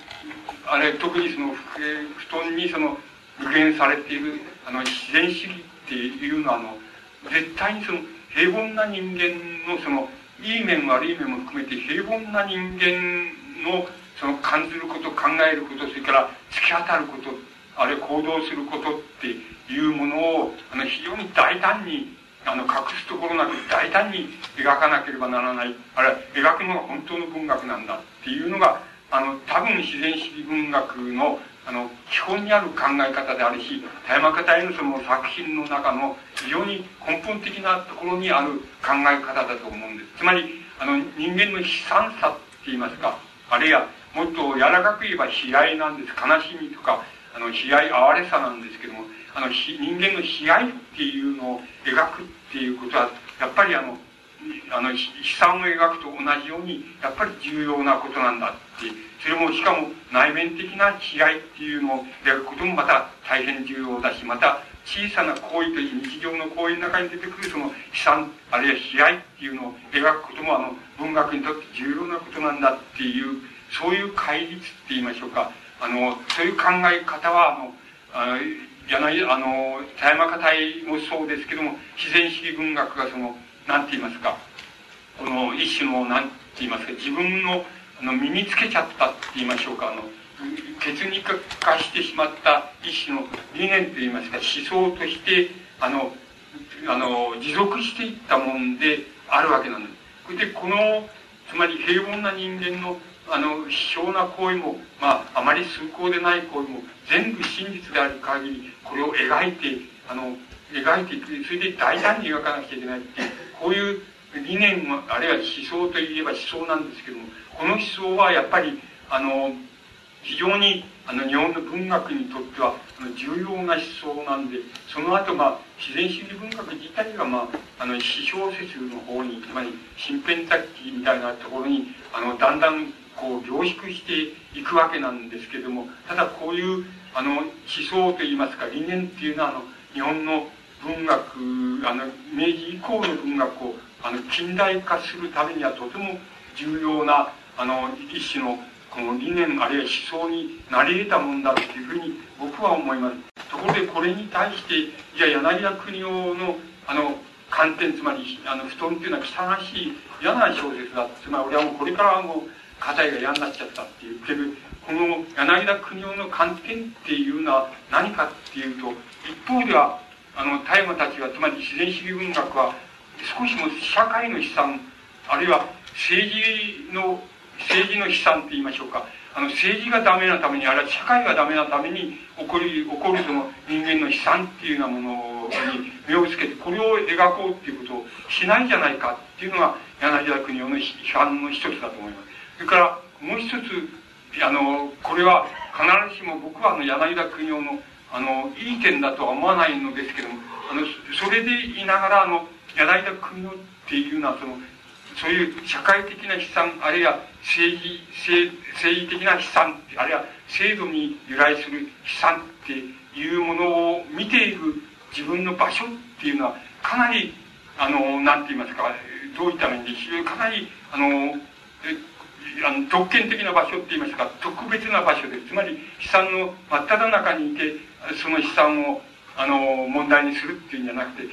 あれ特にその、え布団にその具現されているあの自然主義っていうのはあの絶対にその平凡な人間のそのいい面悪い面も含めて平凡な人間のその感じること考えることそれから突き当たることあれ行動することっていうものをあの非常に大胆にあの隠すところなく大胆に描かなければならない。あるいは描くのが本当の文学なんだっていうのがあの多分自然史文学のあの基本にある考え方であるし田山方へのその作品の中の非常に根本的なところにある考え方だと思うんです。つまりあの人間の悲惨さって言いますかあるいはもっと柔らかく言えば悲哀なんです。悲しみとかあの悲哀哀れさなんですけどもあの人間の悲哀っていうのを描くっていうことはやっぱりあのあの、悲惨を描くと同じように、やっぱり重要なことなんだって、それもしかも内面的な被害っていうのを描くこともまた大変重要だし、また小さな行為という日常の行為の中に出てくるその悲惨、あるいは被害っていうのを描くこともあの文学にとって重要なことなんだっていう、そういう戒律って言いましょうか。あの、そういう考え方は、あの、あ柳、あの、田山家隊もそうですけども、自然主義文学がその、なんて言いますか、この一種の、なんて言いますか、自分の、あの、身につけちゃったって言いましょうか、あの、血肉化してしまった一種の理念といいますか、思想として、あの、あの、持続していったもんであるわけなんです。で、この、つまり平凡な人間の、あの、卑怯な行為も、まあ、あまり崇高でない行為も、全部真実である限り、これを描いて、あの、描いていく、それで大胆に描かなきゃいけないっていう、こういう理念あるいは思想といえば思想なんですけども、この思想はやっぱり、あの、非常に、あの、日本の文学にとっては、重要な思想なんで、その後、まあ、自然主義文学自体が、まあ、あの、詩小説の方に、つまり、身辺雑記みたいなところに、あの、だんだん、こう、凝縮していくわけなんですけども、ただこういう、あの、思想といいますか、理念っていうのは、あの、日本の文学、あの、明治以降の文学を、あの、近代化するためにはとても重要な、あの、一種の、この理念あるいは思想になり得たもんだっていうふうに僕は思います。ところでこれに対して、じゃあ柳田国夫の、あの、観点、つまり、あの、布団っていうのは汚らしい嫌な小説だ。つまり俺はもうこれからはもう、課題が嫌になっちゃったっていうけど、この柳田国夫の観点っていうのは何かっていうと、一方では、あの、大麻たちは、つまり自然主義文学は、少しも社会の悲惨、あるいは政治の、政治の悲惨って言いましょうか。あの、政治がダメなために、あるいは社会がダメなために起こる、起こるその人間の悲惨っていうようなものに目をつけて、これを描こうっていうことをしないんじゃないかっていうのが、柳田国夫の批判の一つだと思います。それから、もう一つ、あの、これは必ずしも僕はあの、柳田国夫の、あの、いい点だとは思わないのですけども、あの、それでいながら、あの、柳田国夫っていうのは、その、そういう社会的な悲惨、あるいは政治、政政治的な悲惨、あるいは制度に由来する悲惨っていうものを見ている自分の場所っていうのは、かなり、あの、なんて言いますか、どういった面で、かなり、あの、あの特権的な場所って言いますか、特別な場所です。つまり、悲惨の真っ只中にいて、その悲惨を、あの、問題にするっていうんじゃなくて、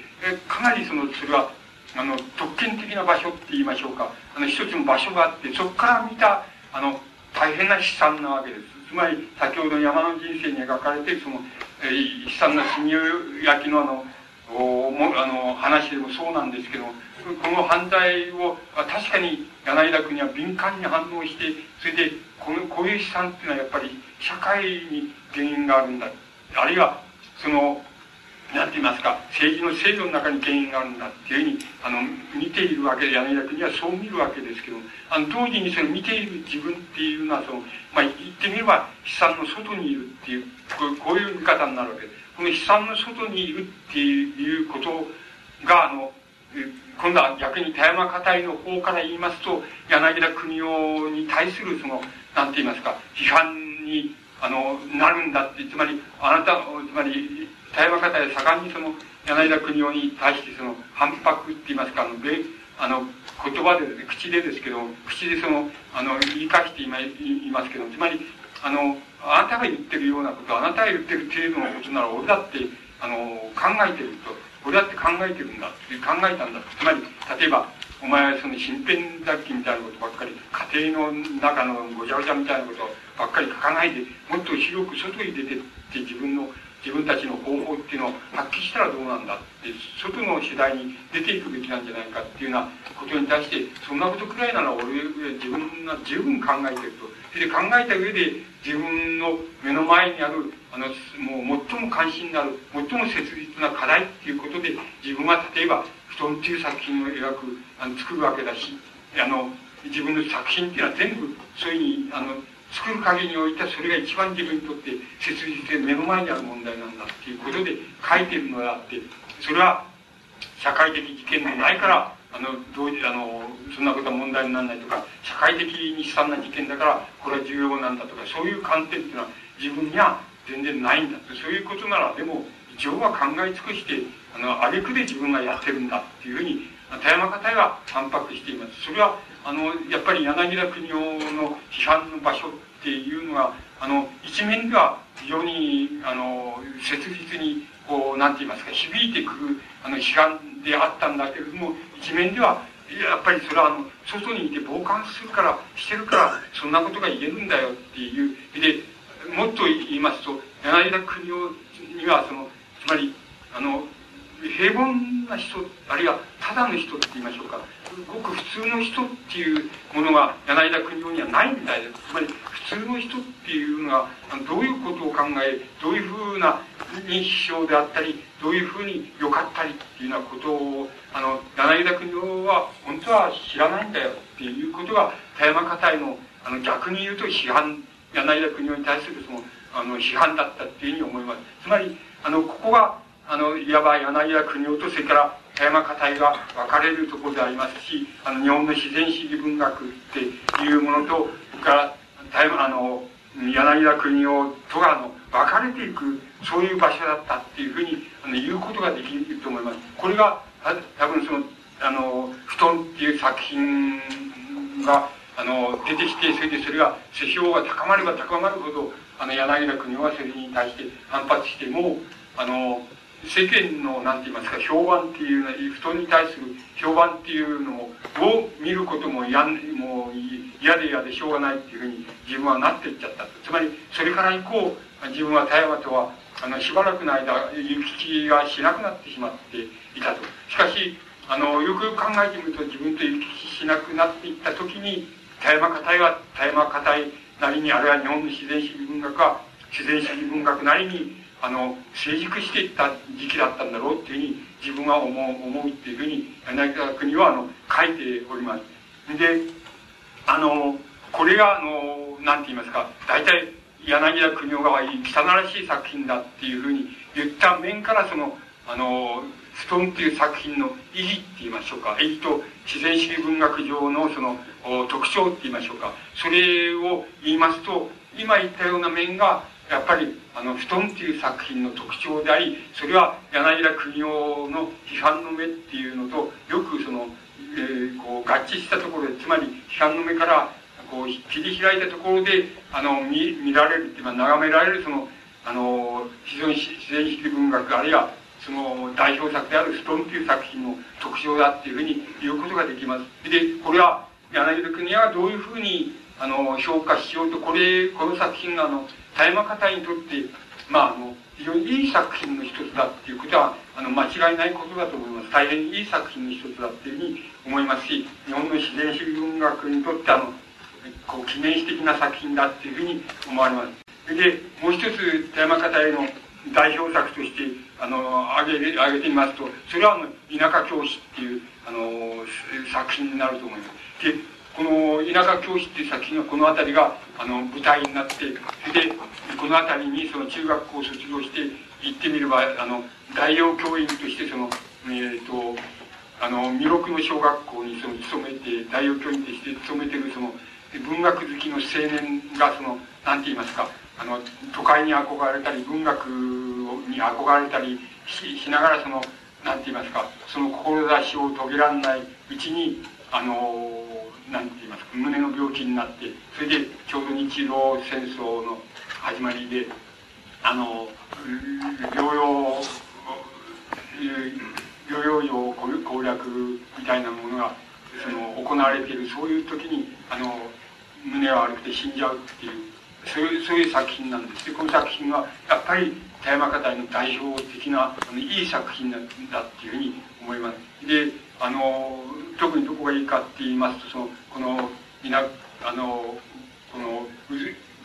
かなりその、それは、あの、特権的な場所って言いましょうか。あの、一つの場所があって、そこから見た、あの、大変な悲惨なわけです。つまり、先ほど山の人生に描かれて、その、えー、悲惨な炭焼きのあの、あの話でもそうなんですけどこの犯罪を確かに柳田国は敏感に反応してそれでこのこういう悲惨っていうのはやっぱり社会に原因があるんだあるいはその何て言いますか政治の制度の中に原因があるんだっていうふうにあの見ているわけで柳田国はそう見るわけですけどあの同時にそれ見ている自分っていうのはその、まあ、言ってみれば悲惨の外にいるっていうこういう見方になるわけです。この悲惨の外にいるっていうことが、あの、今度は逆に田山語りの方から言いますと、柳田国夫に対するその、なんて言いますか、批判に、あの、なるんだって、つまり、あなた、つまり、田山語りは盛んにその、柳田国夫に対してその、反発って言いますか、あの、あの、言葉で、口でですけど、口でその、あの、言い返していますけど、つまり、あの、あなたが言ってるようなこと、あなたが言ってる程度のことなら、俺だって、あの、考えてると、俺だって考えてるんだって考えたんだ。つまり、例えば、お前はその身辺雑記みたいなことばっかり、家庭の中のごちゃごちゃみたいなことばっかり書かないで、もっと広く外に出てって自分の自分たちの方法っていうのを発揮したらどうなんだって外の次第に出ていくべきなんじゃないかっていうようなことに対してそんなことくらいなら俺自分が十分考えてるとそれで考えた上で自分の目の前にあるあのもう最も関心のある最も切実な課題っていうことで自分は例えば布団っていう作品を描くあの作るわけだしあの自分の作品っていうのは全部そういうふうにあの作る限りにおいてはそれが一番自分にとって切実で目の前にある問題なんだっていうことで書いてるのであってそれは社会的事件でないからあの、どうあの、そんなことは問題にならないとか、社会的に悲惨な事件だから、これは重要なんだとか、そういう観点っていうのは自分には全然ないんだと。そういうことなら、でも、一応は考え尽くして、あの、挙句で自分がやってるんだっていうふうに、田山方が反発しています。それは、あの、やっぱり柳田国夫の批判の場所っていうのが、あの、一面では非常に、あの、切実に、こう、なんて言いますか、響いてくる、あの、批判であったんだけれども、一面では、やっぱりそれはあの、外にいて傍観するから、してるから、そんなことが言えるんだよっていう。で、もっと言いますと、柳田国夫には、その、つまり、あの、平凡な人、あるいはただの人って言いましょうか。ごく普通の人っていうものが柳田国夫にはないんだよ。つまり普通の人っていうのがどういうことを考え、どういうふうな認識症であったり、どういうふうに良かったりっていうようなことを、あの、柳田国夫は本当は知らないんだよっていうことが田山家隊の、あの、逆に言うと批判、柳田国夫に対するその、あの、批判だったっていうふうに思います。つまり、あの、ここが、あの、いわば柳田国夫と、それから田山家隊が分かれるところでありますし、あの、日本の自然主義文学っていうものと、それから、田山、あの、柳田国夫とが、の、分かれていく、そういう場所だったっていうふうに、あの、言うことができると思います。これが、多分その、あの、布団っていう作品が、あの、出てきて、それでそれが、世評が高まれば高まるほど、あの、柳田国夫はそれに対して反発して、もう、あの、世間の、なんて言いますか、評判っていうのは、布団に対する評判っていうのを、見ることも嫌、もう嫌で嫌でしょうがないっていうふうに自分はなっていっちゃった。つまり、それから以降、自分は田山とは、あの、しばらくの間、行き来がしなくなってしまっていたと。しかし、あの、よくよく考えてみると、自分と行き来しなくなっていった時に、田山硬いは田山硬いなりに、あるいは日本の自然主義文学は、自然主義文学なりに、あの、成熟していった時期だったんだろうっていうふうに自分は思う、思うっていうふうに、柳田国は、あの、書いております。で、あの、これが、あの、なんて言いますか、大体、柳田国夫が汚らしい作品だっていうふうに言った面から、その、あの、ストンっていう作品の意義って言いましょうか、意義と自然主義文学上のその特徴って言いましょうか、それを言いますと、今言ったような面が、やっぱり、あの、布団っていう作品の特徴であり、それは柳田国夫の批判の目っていうのと、よくその、えー、こう、合致したところで、つまり批判の目から、こう、切り開いたところで、あの、見、見られるっていうか、眺められる、その、あの、非常に自然主義文学、あるいは、その代表作であるストンという作品の特徴だっていうふうに言うことができます。で、これは柳田国はどういうふうにあの評価しようと、これ、この作品があの田山方にとって、まあ、あの、非常にいい作品の一つだっていうことは、あの、間違いないことだと思います。大変いい作品の一つだっていうふうに思いますし、日本の自然主義文学にとって、あの、こう、記念史的な作品だっていうふうに思われます。で、もう一つ、田山方への代表作として、あの、挙げ、挙げてみますと、それは、あの、田舎教師っていう、あの、作品になると思います。で、この田舎教師っていう作品はこの辺りがあの舞台になってでこの辺りにその中学校を卒業して行ってみればあの大量教員としてそのえっ、ー、とあの弥勒の小学校にその勤めて大量教員として勤めてるその文学好きの青年がその何て言いますかあの都会に憧れたり文学に憧れたりししながらその何て言いますかその志を遂げられないうちにあのなんて言いますか、胸の病気になって、それでちょうど日露戦争の始まりで、あの、療養、療養用攻略みたいなものが、その、行われている、そういう時に、あの、胸が悪くて死んじゃうっていう、そういう、そういう作品なんです。で、この作品は、やっぱり、田山課題の代表的な、あのいい作品だっていうふうに思います。で、あの、特にどこがいいかって言いますと、その、この、あの、この、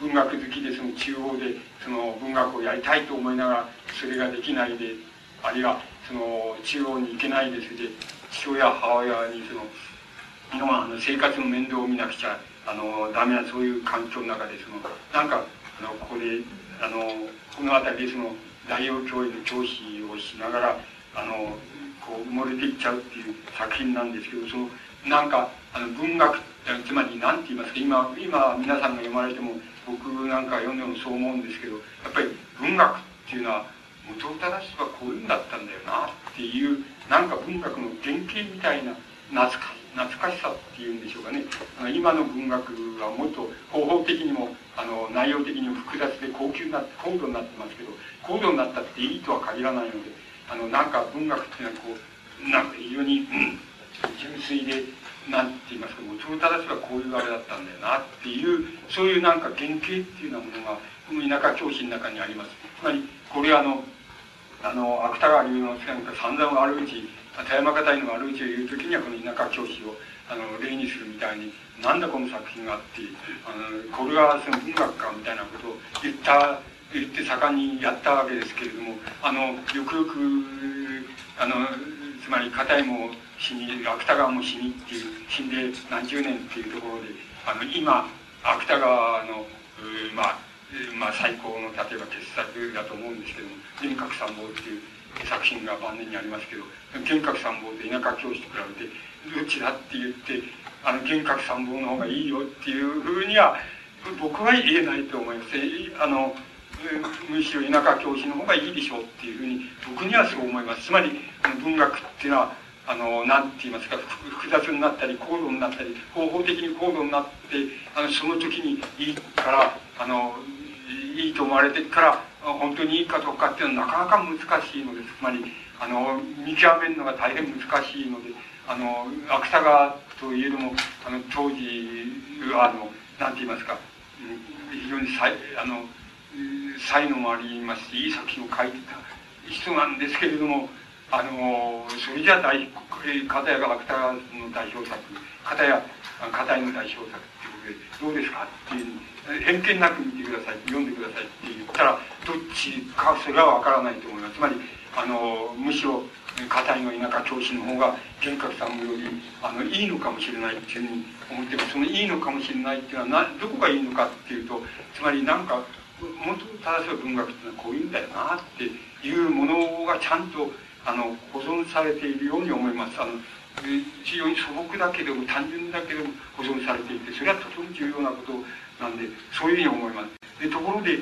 文学好きで、その中央で、その文学をやりたいと思いながら、それができないで、あるいは、その、中央に行けないで、それで、父親、母親に、その、のあの生活の面倒を見なくちゃ、あの、ダメな、そういう環境の中で、その、なんか、あの、ここで、あの、この辺りで、その、大王教員の教師をしながら、あの、こう漏れていっちゃうっていう作品なんですけどそのなんかあの文学つまり何て言いますか今今皆さんが読まれても僕なんか読んでもそう思うんですけどやっぱり文学っていうのは元を正しはこういうんだったんだよなっていうなんか文学の原型みたいな懐か懐かしさっていうんでしょうかね。あの今の文学はもっと方法的にもあの内容的にも複雑で高級な高度になってますけど高度になったっていいとは限らないのであのなんか文学っていうのはこうなんか非常に、うん、純粋でなんて言いますか元を正しくはこういうあれだったんだよなっていうそういうなんか原型っていうようなものがこの田舎教師の中にあります。つまりこれあのあの芥川龍之介なんか散々悪口田山方への悪口を言う時にはこの田舎教師をあの例にするみたいになんだこの作品があってあのこれはその文学かみたいなことを言った言って盛んにやったわけですけれどもあのよくよくあのつまり片井も死に芥川も死にっていう死んで何十年っていうところであの今芥川のまあまあ、最高の例えば傑作だと思うんですけども「幻覚参謀」っていう作品が晩年にありますけど「幻覚参謀」と田舎教師と比べてどっちだって言ってあの幻覚参謀の方がいいよっていうふうには僕は言えないと思います。あのむしろ田舎教師の方がいいでしょうっていうふうに僕にはそう思います。つまり文学っていうのはあの何て言いますか複雑になったり高度になったり方法的に高度になってあのその時にいいからあのいいと思われてから本当にいいかどうかっていうのはなかなか難しいのです。つまりあの見極めるのが大変難しいのであの芥川といえどもあの当時あの何て言いますか非常に才あの才能もありますしいい作品を書いてた人なんですけれどもあのそれじゃ大片やが芥川の代表作片や片やの代表作っていうことでどうですかっていう偏見なく見てください読んでくださいって言ったらどっちかそれは分からないと思います。つまりあのむしろ片井の田舎教師の方が玄格さんよりあのいいのかもしれないっていうふうに思ってますそのいいのかもしれないっていうのはなどこがいいのかっていうとつまりなんか本当に正しい文学っていうのはこういうんだよなっていうものがちゃんとあの保存されているように思います。あの非常に素朴だけども単純だけども保存されていてそれはとても重要なことなんでそういうふうに思いますでところで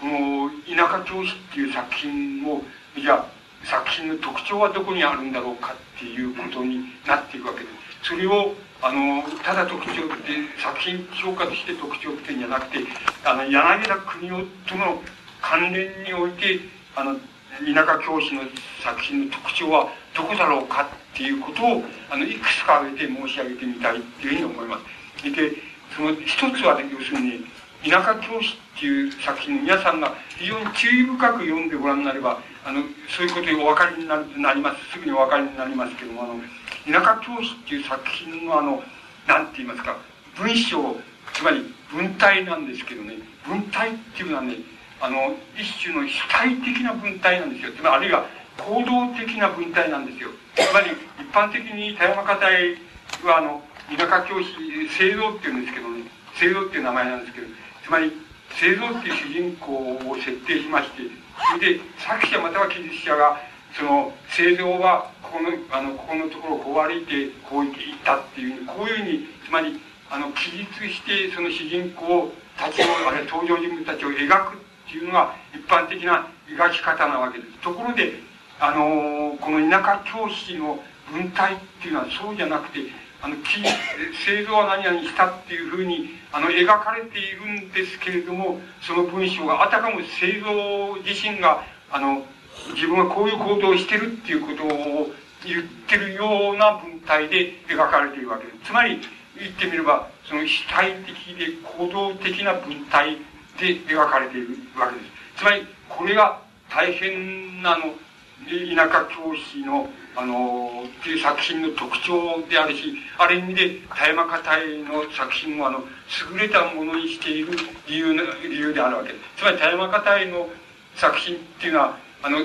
この「田舎教師」っていう作品をじゃあ作品の特徴はどこにあるんだろうかっていうことになっていくわけですそれをあのただ特徴って作品評価として特徴っていうんじゃなくてあの柳田国夫との関連においてあの田舎教師の作品の特徴はどこだろうかっていうことをあのいくつか挙げて申し上げてみたいっていうふうに思います。でその一つは、ね、要するに田舎教師っていう作品皆さんが非常に注意深く読んでご覧になればあのそういうことでお分かりにななりますすぐにお分かりになりますけどもあの田舎教師っていう作品のあの何て言いますか文章つまり文体なんですけどね文体っていうのはねあの一種の主体的な文体なんですよ。つまりあるいは行動的な文体なんですよ。つまり一般的に田山家隊はあの田舎教師聖蔵っていうんですけどね聖蔵っていう名前なんですけどつまり聖蔵っていう主人公を設定しましてそれで作者または記述者がその聖蔵はここのあのここのところをこう歩いてこう行ったっていうこういうふうにつまりあの記述してその主人公たちをあれ登場人物たちを描くっていうのが一般的な描き方なわけです。ところであのこの田舎教師の文体っていうのはそうじゃなくてあの製造は何々したっていうふうにあの描かれているんですけれどもその文章があたかも製造自身があの自分はこういう行動をしてるっていうことを言ってるような文体で描かれているわけです。つまり言ってみればその主体的で行動的な文体で描かれているわけです。つまりこれが大変なの田舎教師のあのっていう作品の特徴であるしある意味で田山家隊の作品をあの優れたものにしている理由の理由であるわけですつまり田山家隊の作品っていうのはあの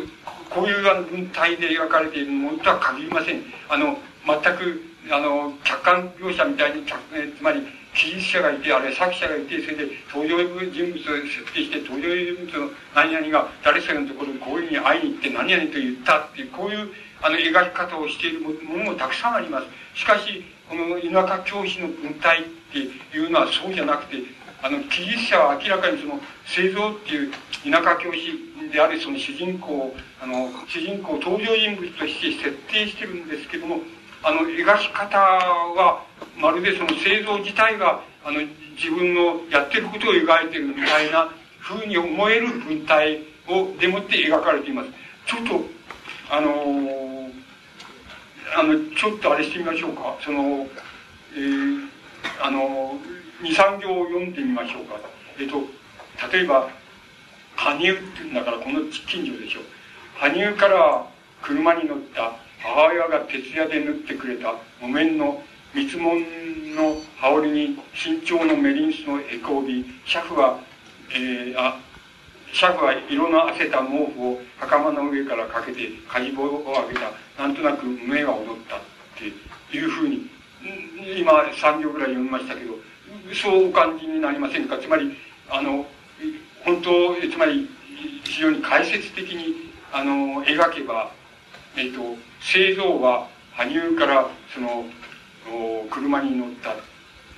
こういう文体で描かれているものとは限りませんあの全くあの客観描写みたいにつまり記述者がいて、あるいは作者がいて、それで登場人物を設定して、登場人物の何々が誰それのところにこういうふうに会いに行って何々と言ったっていう、こういうあの、描き方をしているものもたくさんあります。しかし、この田舎教師の文体っていうのはそうじゃなくて、あの、記述者は明らかにその、製造っていう田舎教師であるその主人公、あの、主人公登場人物として設定してるんですけども、あの、描き方は、まるでその製造自体が、あの、自分のやってることを描いてるみたいな風に思える文体を、でもって描かれています。ちょっと、あのー、あの、ちょっとあれしてみましょうか。その、えー、あのー、2、3行読んでみましょうか。えっ、と、例えば、羽生っていうんだから、この近所でしょ。羽生から車に乗った母親が徹夜で縫ってくれた木綿の密紋の羽織に身長のメリンスのエコービシャフは、えー、あシャフは色のあせた毛布を袴の上からかけてかじ棒を上げたなんとなく胸が踊ったっていうふうに今3行ぐらい読みましたけどそうお感じになりませんか？つまりあの本当つまり非常に解説的にあの描けば、えっ、と製造は羽生からその車に乗った。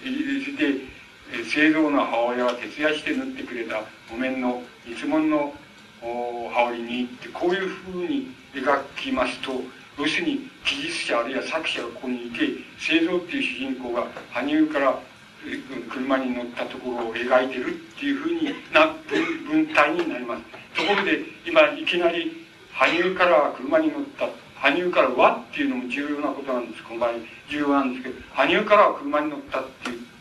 で製造の母親は徹夜して縫ってくれた木綿の一文の羽織にってこういうふうに描きますと要するに記述者あるいは作者がここにいて製造っていう主人公が羽生から車に乗ったところを描いてるっていうふうにな文体になりますところで今いきなり羽生からは車に乗った羽生からはっていうのも重要なことなんですこの場合重要なんですけど羽生からは車に乗ったって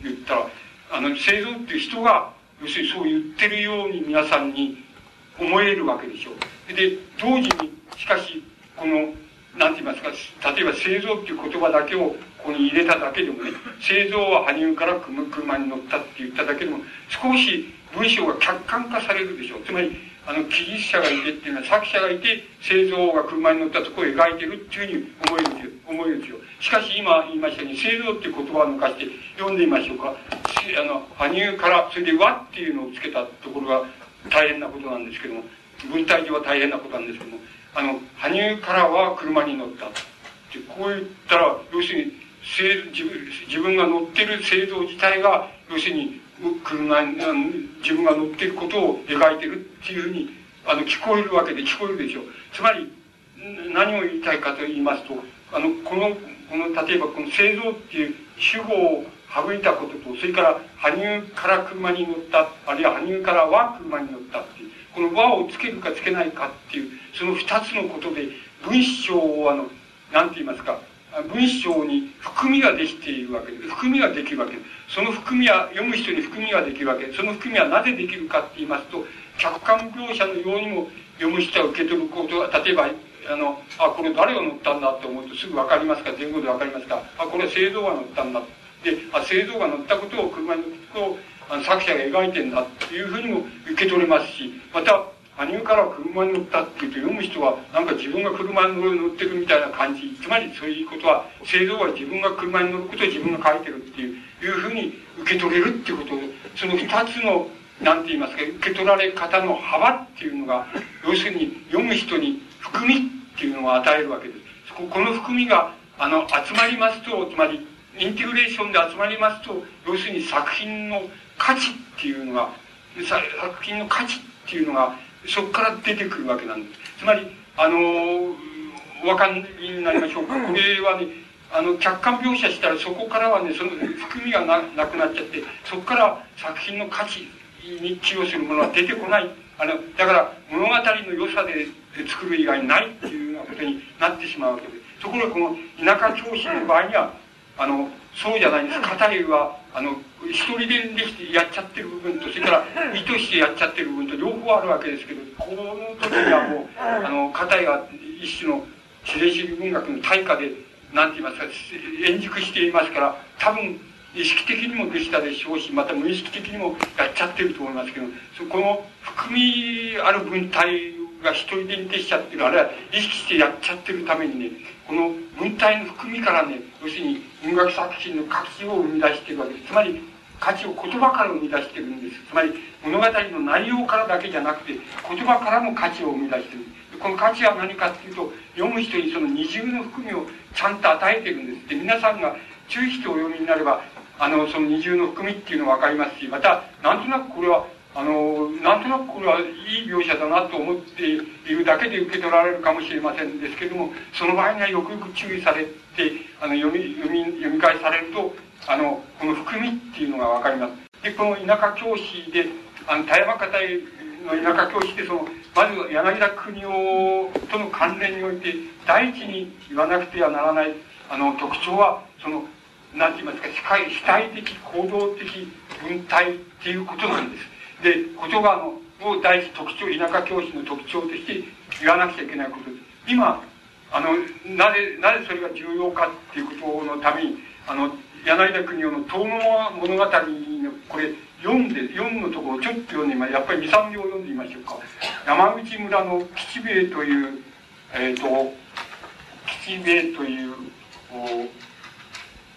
言ったらあの製造っていう人が要するにそう言ってるように皆さんに思えるわけでしょうで同時にしかしこのなんて言いますか例えば製造っていう言葉だけをここに入れただけでもね製造は羽生から車に乗ったって言っただけでも少し文章が客観化されるでしょうつまりあの、記述者がいてっていうのは作者がいて、製造が車に乗ったとこを描いてるっていうふうに思えるんですよ。思えるんですよ。しかし今言いましたように、製造っていう言葉を抜かして読んでみましょうか。あの、羽生から、それで和っていうのをつけたところが大変なことなんですけども、文体上は大変なことなんですけども、あの、羽生からは車に乗った。ってこう言ったら、要するに、自分自分が乗ってる製造自体が、要するに、車自分が乗ってることを描いてるっていうふうにあの聞こえるわけで聞こえるでしょう。つまり何を言いたいかと言いますとあのこのこの例えばこの製造っていう主語を省いたこととそれから羽生から車に乗ったあるいは羽生からは車に乗ったっていうこの和をつけるかつけないかっていうその二つのことで文章をあの何て言いますか文章に含みができているわけで。含みができるわけです。その含みは、読む人に含みができるわけ。その含みはなぜできるかって言いますと、客観描写のようにも読む人は受け取ることが、例えば、あの、あ、これ誰が乗ったんだって思うとすぐわかりますか？前後でわかりますか？あ、これは製造が乗ったんだ。で、あ、製造が乗ったことを車に乗ったことを作者が描いてんだっていうふうにも受け取れますし、また、羽生から車に乗ったって言うと読む人はなんか自分が車に乗ってるみたいな感じつまりそういうことは製造は自分が車に乗ることを自分が書いてるっていういうふうに受け取れるっていうことでその二つのなんて言いますか受け取られ方の幅っていうのが要するに読む人に含みっていうのを与えるわけです。この含みがあの集まりますとつまりインテグレーションで集まりますと要するに作品の価値っていうのが作品の価値っていうのがそこから出てくるわけなんです。つまり、あの、お分かりになりましょうか。これはね、あの、客観描写したらそこからはね、その含みがななくなっちゃって、そこから作品の価値に寄与するものは出てこない。あの、だから物語の良さで作る以外ないっていうようなことになってしまうわけです。ところがこの田舎教師の場合には、あの、そうじゃないんです。片いは、あの、一人でできてやっちゃってる部分と、それから 意図してやっちゃってる部分と両方あるわけですけど、この時にはもう、あの、片いは一種の自然主義文学の対価で、なんて言いますか、円熟していますから、多分、意識的にもできたでしょうし、また無意識的にもやっちゃってると思いますけど、そこの含みある文体が一人でにできちゃってる、あるいは意識してやっちゃってるためにね、この文体の含みからね、要するに文学作品の価値を生み出してるわけです。つまり、価値を言葉から生み出してるんです。つまり、物語の内容からだけじゃなくて、言葉からも価値を生み出してる。この価値は何かっていうと、読む人にその二重の含みをちゃんと与えてるんです。で、皆さんが注意してお読みになれば、あの、その二重の含みっていうのがわかりますし、また、なんとなくこれは、あの、なんとなくこれはいい描写だなと思っているだけで受け取られるかもしれませんですけども、その場合にはよくよく注意されて、あの、読み、読み、読み返されると、あの、この含みっていうのがわかります。で、この田舎教師で、あの、田山方の田舎教師で、その、まず柳田国夫との関連において、第一に言わなくてはならない、あの、特徴は、その、なんて言いますか、主体主体的、行動的文体っていうことなんです。で、言葉の、を第一特徴、田舎教師の特徴として言わなくちゃいけないことです。今、あの、なぜ、なぜそれが重要かっていうことのために、あの、柳田国夫の遠野物語の、これ、読んで、4のところちょっと読んでみまやっぱり2、3秒読んでみましょうか。山口村の吉兵衛という、えっ、ー、と、吉兵衛という、お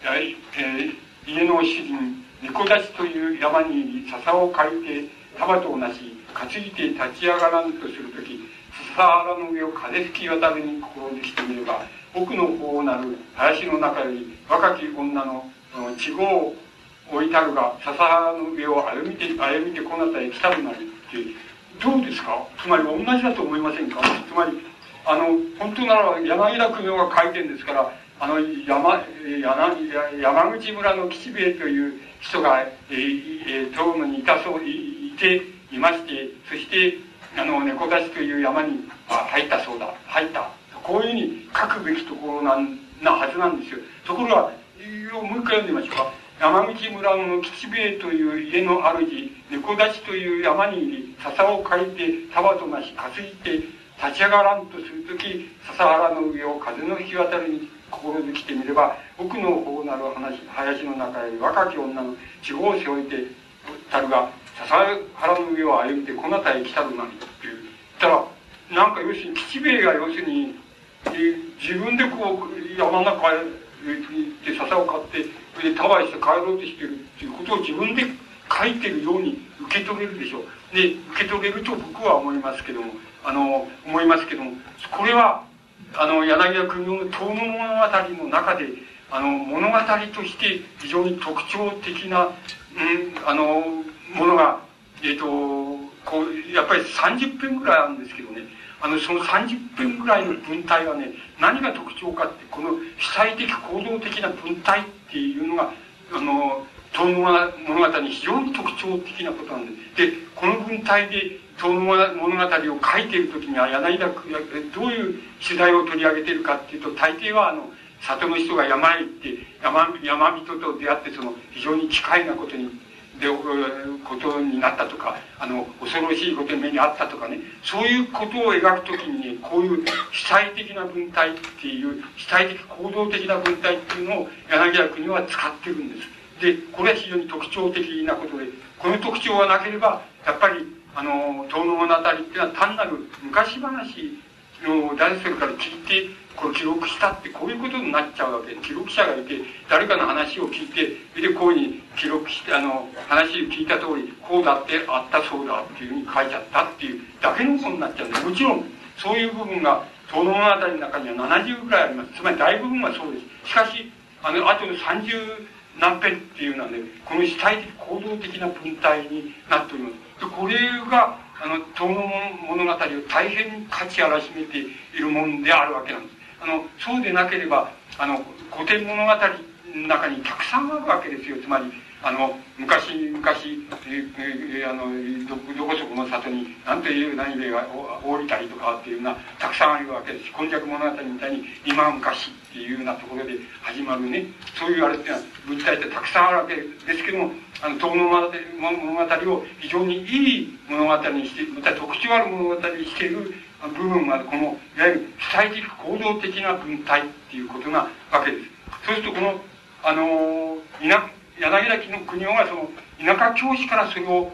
えー、家の主人、猫出しという山に笹を借りて、田畑をなし、担いで立ち上がらんとするとき、笹原の上を風吹き渡るに心にしてみれば、奥の方なる林の中より若き女の地号を置いたるが、笹原の上を歩みて、歩みてこなたへ来たるなりって、どうですか？つまり同じだと思いませんか？つまり、あの、本当なら柳田国夫が書いてるんですから、あの、山、山、山口村の吉兵衛という人が、えー、東野にいたそう、いていまして、そして、あの、猫出しという山に入ったそうだ、入った。こういうふうに書くべきところなんなはずなんですよ。ところが、もう一回読んでみましょうか。山口村の吉兵衛という家の主、猫立ちという山に入り、笹を借りて、田畑なし担いて、立ち上がらんとするとき、笹原の上を風の日渡るに心づきてみれば、奥の方なる話、林の中へ若き女の地方を背負いてたるが、笹原の上を歩いてこなたへ来たるなりっていう。たら、なんか要するに吉兵衛が要するに、自分でこう山の中へ行って笹を買ってでタワーして帰ろうとしてるっていうことを自分で書いてるように受け取れるでしょう。で、受け取れると僕は思いますけども、あの、思いますけども、これは、あの、柳田国の遠野物語の中で、あの、物語として非常に特徴的な、うん、あの、ものが、えっ、ー、と、こう、やっぱり30分ぐらいあるんですけどね、あの、その30分ぐらいの文体はね、何が特徴かって、この主体的行動的な文体っていうのが、あの、遠野物語に非常に特徴的なことなんです。で、この文体で遠野物語を書いている時には、柳田区がどういう取材を取り上げているかっていうと、大抵はあの、里の人が山へ行って、山、山人と出会って、その、非常に機械なことにで、ことになったとか、あの、恐ろしいことに目にあったとかね、そういうことを描くときにね、こういう主体的な文体っていう、主体的行動的な文体っていうのを柳家国は使ってるんです。で、これは非常に特徴的なことで、この特徴がなければ、やっぱり、あの、遠野物語っていうのは単なる昔話の誰それから聞いて、こう記録したってこういうことになっちゃうわけ。記録者がいて誰かの話を聞いてそれでこういうふうに記録してあの話を聞いた通りこうだってあったそうだっていうふうに書いちゃったっていうだけのことになっちゃうんでもちろんそういう部分がその物語の中には70ぐらいあります。つまり大部分はそうです。しかしあの後の30何編っていうのはねこの主体的行動的な文体になっております。これがあの東の物語を大変価値あらしめているもんであるわけなんです。あのそうでなければあの古典物語の中にたくさんあるわけですよ。つまりあの昔昔、あのどどこそこの里に何という何例が降りたりとかっていうようなたくさんあるわけです。今昔物語みたいに今昔っていうようなところで始まるね。そういうあれっていうのは文体ってたくさんあるわけですけどもあの東物語を非常にいい物語にしてまた特徴ある物語にしている部分がこのいわゆる主体的行動的な文体っていうことなわけですそうするとこのあの田柳田の国夫がその田舎教師からそれを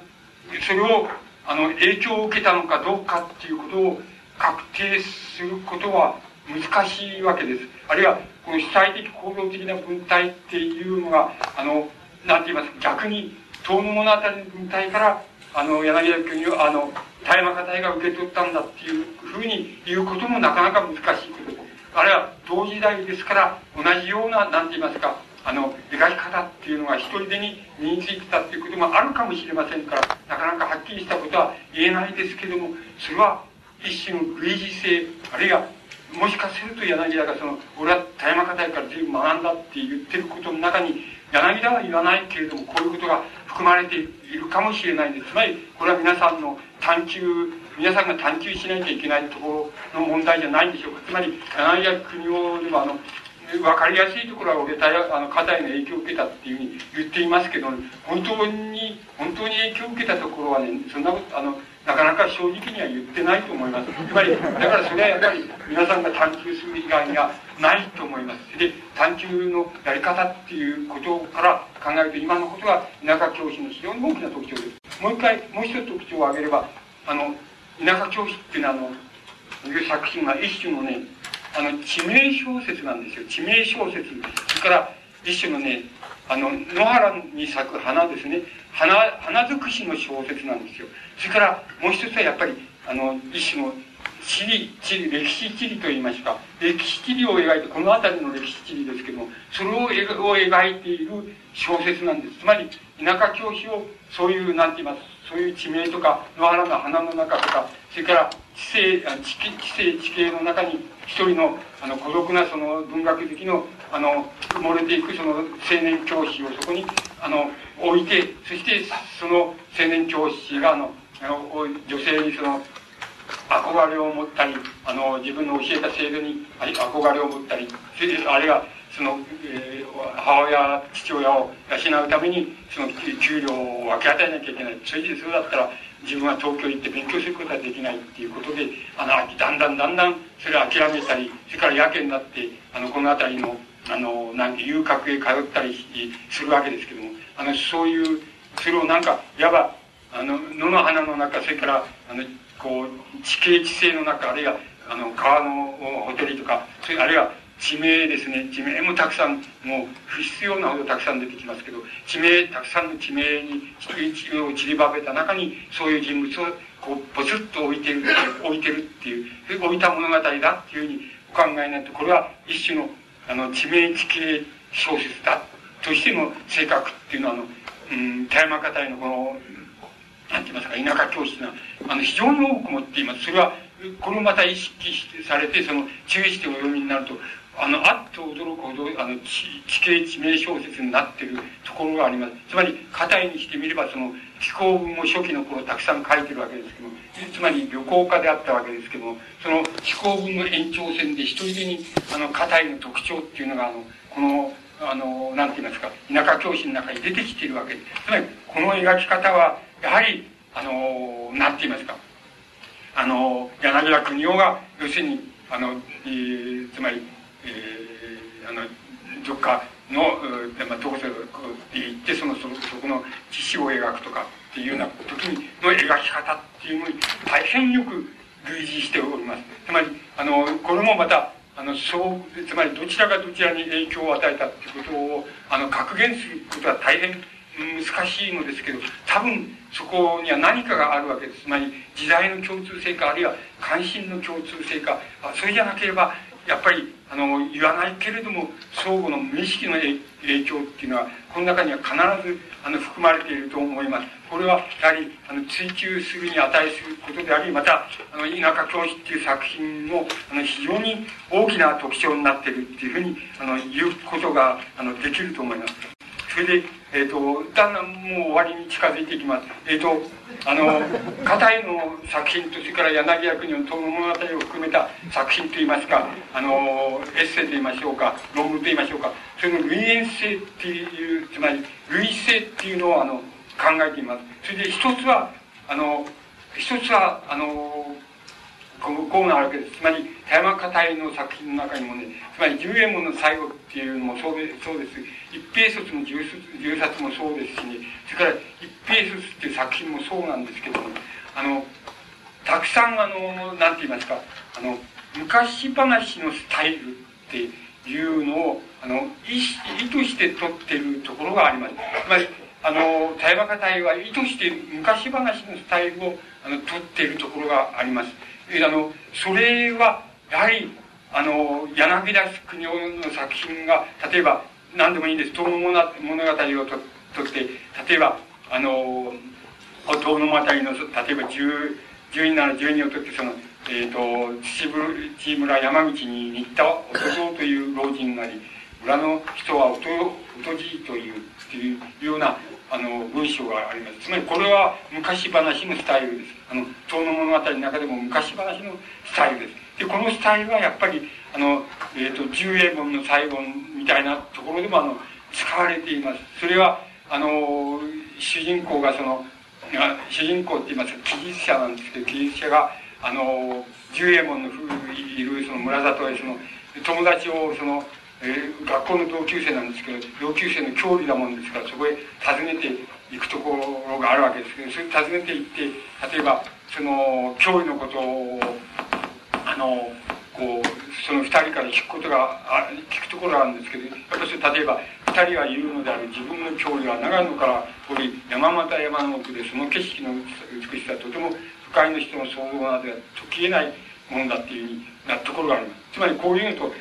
それをあの影響を受けたのかどうかっていうことを確定することは難しいわけです。あるいは、この主体的行動的な文体っていうのが、あの、なんて言います、逆に、遠野物語の文体から、あの、柳田国を、あの、田山家隊が受け取ったんだっていうふうに言うこともなかなか難しいことあるいは同時代ですから同じような何て言いますかあの描き方っていうのが一人でに身についてたっていうこともあるかもしれませんからなかなかはっきりしたことは言えないですけどもそれは一種の類似性あるいはもしかすると柳田がその俺は田山家隊から随分学んだって言ってることの中に柳田は言わないけれどもこういうことが含まれているかもしれないんです。つまりこれは皆さんの探求皆さんが探求しないといけないところの問題じゃないんでしょうか。つまり柳田国夫でもあの分かりやすいところは俺たあの肩への影響を受けたっていうふうに言っていますけど本当に本当に影響を受けたところはねそんなことあのなかなか正直には言ってないと思います。つまりだからそれはやっぱり皆さんが探求する以外にはないと思います。で探求のやり方っていうことから考えると今のことが田舎教師の非常に大きな特徴です。もう一回もう一つ特徴を挙げればあの田舎教師っていうのはあのいう作品が一種のねあの地名小説なんですよ。地名小説。それから一種のねあの野原に咲く花ですね。花花尽くしの小説なんですよ。それからもう一つはやっぱりあの一種の地理地理歴史地理といいますか。歴史地理を描いてこの辺りの歴史地理ですけどもそれを描いている小説なんです。つまり田舎教師をそういう何て言いますそういう地名とか野原の花の中とかそれから地勢地地勢地形の中に一人のあの孤独なその文学好きのあの漏れていくその青年教師をそこにあの置いてそしてその青年教師があの女性にその憧れを持ったりあの自分の教えた制度に憧れを持ったりあるいはその、えー、母親父親を養うためにその給料を分け与えなきゃいけない。それでそうだったら自分は東京行って勉強することはできないっていうことであのだんだんだんだんそれを諦めたりそれからやけになってあのこの辺りのあのなんて遊郭へ通ったりするわけですけどもあのそういうそれをなんかいわばあの野の花の中それからあのこう地形地勢の中あるいはあの川のほてりとかそれあるいは地名ですね。地名もたくさんもう不必要なほどたくさん出てきますけど地名たくさんの地名に一を散りばめた中にそういう人物をこうポツッと置いてる置いてるっていう置いた物語だっていうふうにお考えになってこれは一種のあの地名地形小説だとしての性格っていうのはあの、うん、田山方へのこのなんて言いますか田舎教師があの非常に多く持っていますそれはこれをまた意識されてその注意してお読みになるとあの、あっと驚くほど、あの、地形地名小説になってるところがあります。つまり、硬いにしてみれば、その、気候文も初期の頃たくさん書いてるわけですけども、つまり旅行家であったわけですけども、その気候文の延長線で一人でに、あの、硬いの特徴っていうのが、あの、この、あの、なんて言いますか、田舎教師の中に出てきているわけです。つまり、この描き方は、やはり、あの、なんていますか、あの、柳田国夫が、要するに、あの、えー、つまり、えー、あのどっかの、まあ、どこそって言ってそのそそこの知識を描くとかっていうような時にの描き方っていうのに大変よく類似しております。つまりあのこれもまたあのそうつまりどちらがどちらに影響を与えたっていうことをあの格言することは大変難しいのですけど多分そこには何かがあるわけです。つまり時代の共通性かあるいは関心の共通性かそれじゃなければやっぱりあの言わないけれども相互の無意識の影響っていうのはこの中には必ずあの含まれていると思います。これはやはりあの追求するに値することでありまたあの田舎教師っていう作品もあの非常に大きな特徴になっているっていうふうにあの言うことがあのできると思います。それでえっ、ー、とだんだんもう終わりに近づいていきます。えっ、ー、とあの片井の作品とそれから柳家国の友物語を含めた作品といいますかあのエッセイと言いましょうか論文と言いましょうかそれの類縁性っていうつまり類性っていうのをあの考えています。それで一つはあの一つはあのこうなるわけです。つまり、田山片井の作品の中にもね、つまり、十円門の最後っていうのもそうでそうです。一平卒の十冊もそうですしね、それから一平卒っていう作品もそうなんですけども、あの、たくさんあの、なんて言いますか、あの、昔話のスタイルっていうのを、あの、意意図して取ってるところがあります。つまり、あの、田山家隊は意図して昔話のスタイルを、あの、取ってるところがあります。あの、それは、やはり、あの、柳田国夫の作品が、例えば、何でもいいんです。遠野物語をととって、例えば、あの、遠野物語の、例えば10、12なら12をとって、その、えっ、ー、と、土村山口に行ったおとという老人なり、裏の人はおと、おとじいという、っていうような、あの、文章があります。つまりこれは昔話のスタイルです。あの、遠野物語の中でも昔話のスタイルです。で、このスタイルはやっぱり、あの、え、ー、と、十英文の最後みたいなところでも、あの、使われています。それは、あの、主人公がその、主人公って言いますか、技術者なんですけど、技術者が、あの、十右衛門のいるその村里へその、友達をその、え、学校の同級生なんですけど、同級生の郷里だもんですから、そこへ訪ねていくところがあるわけですけど、それ訪ねていって、例えば、その、郷里のことを、あの、こう、その二人から聞くことが、あ聞くところがあるんですけど、やっぱり例えば、二人が言うのである自分の郷里は長野からこれ山形山の奥でその景色の美しさとても不快の人の想像などは解きえないものだっていうふうになところがあります。つまりこういうのと、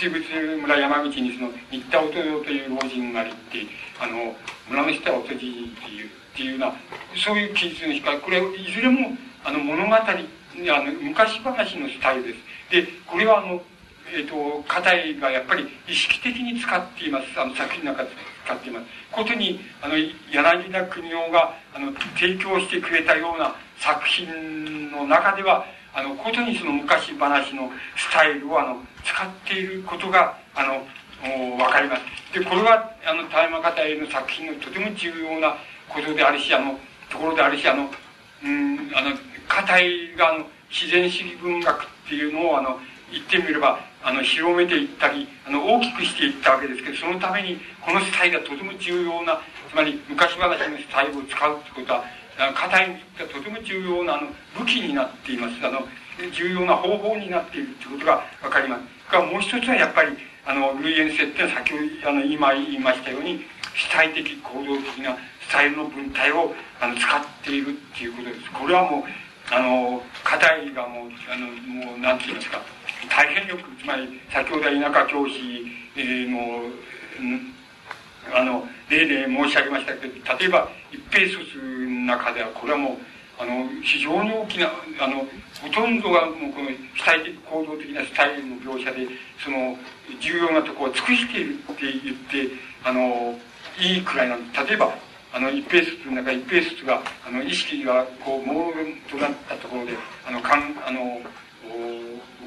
土仏村山口にその、新田音よという老人がいって、あの、村の下は音じっていう、っていうな、そういう記述のしか、これ、いずれも、あの、物語、あの、昔話のスタイルです。で、これはあの、えっ、ー、と、課題がやっぱり意識的に使っています。あの、作品の中で使っています。ことに、あの、柳田国夫が、あの、提供してくれたような作品の中では、あの、ことにその昔話のスタイルを、あの、使っていることが、あの、わかります。で、これは、あの、大山方への作品のとても重要なことであるし、あの、ところであるし、あの、うん、あの、硬いが、あの、自然主義文学っていうのを、あの、言ってみれば、あの、広めていったり、あの、大きくしていったわけですけど、そのために、このスタイルがとても重要な、つまり、昔話のスタイルを使うってことは、硬いがとても重要な、あの、武器になっています。あの、重要な方法になっているということがわかります。が、もう一つはやっぱり、あの、類縁性っていうのは先ほど、あの、今言いましたように、主体的行動的なスタイルの文体を、あの、使っているっていうことです。これはもう、あの、課題がもう、あの、もう、なんて言いますか、大変よく、つまり、先ほど田舎教師の、あの、例で申し上げましたけど、例えば、一平卒の中では、これはもう、あの、非常に大きな、あの、ほとんどがもうこの主体的行動的なスタイルの描写で、その、重要なところを尽くしているって言って、あの、いいくらいなんです。例えば、あの、一平卒の中、一平卒が、あの、意識が、こう、朦朧となったところで、あの、かん、あの、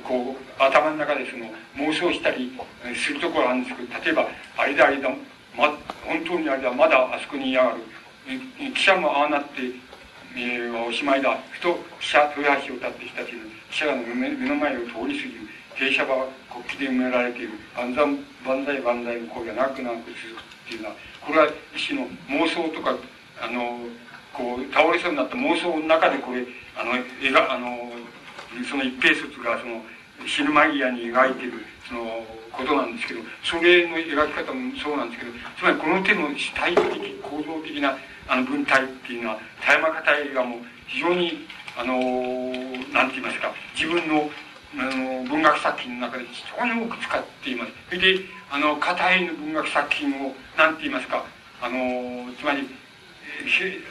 こう、頭の中でその、妄想したりするところがあるんですけど、例えば、あれだあれだ、ま、本当にあれだ、まだあそこにいやがる。記者もああなって、えー、おしまいだ。ふと、記者、豊橋を立ってきたという、記者が目の前を通り過ぎる。停車場は国旗で埋められている。万歳、万歳、万歳の声がなくなく続くっていうのは、これは一種の妄想とか、あの、こう、倒れそうになった妄想の中でこれ、あの、絵が、あの、その一平卒がその、死ぬ間際に描いてる、その、ことなんですけど、それの描き方もそうなんですけど、つまりこの手の主体的、構造的な、あの、文体っていうのは、田山方がも、非常に、あの、なんて言いますか、自分の、あの、文学作品の中で非常に多く使っています。それで、あの、片絵の文学作品を、なんて言いますか、あの、つまり、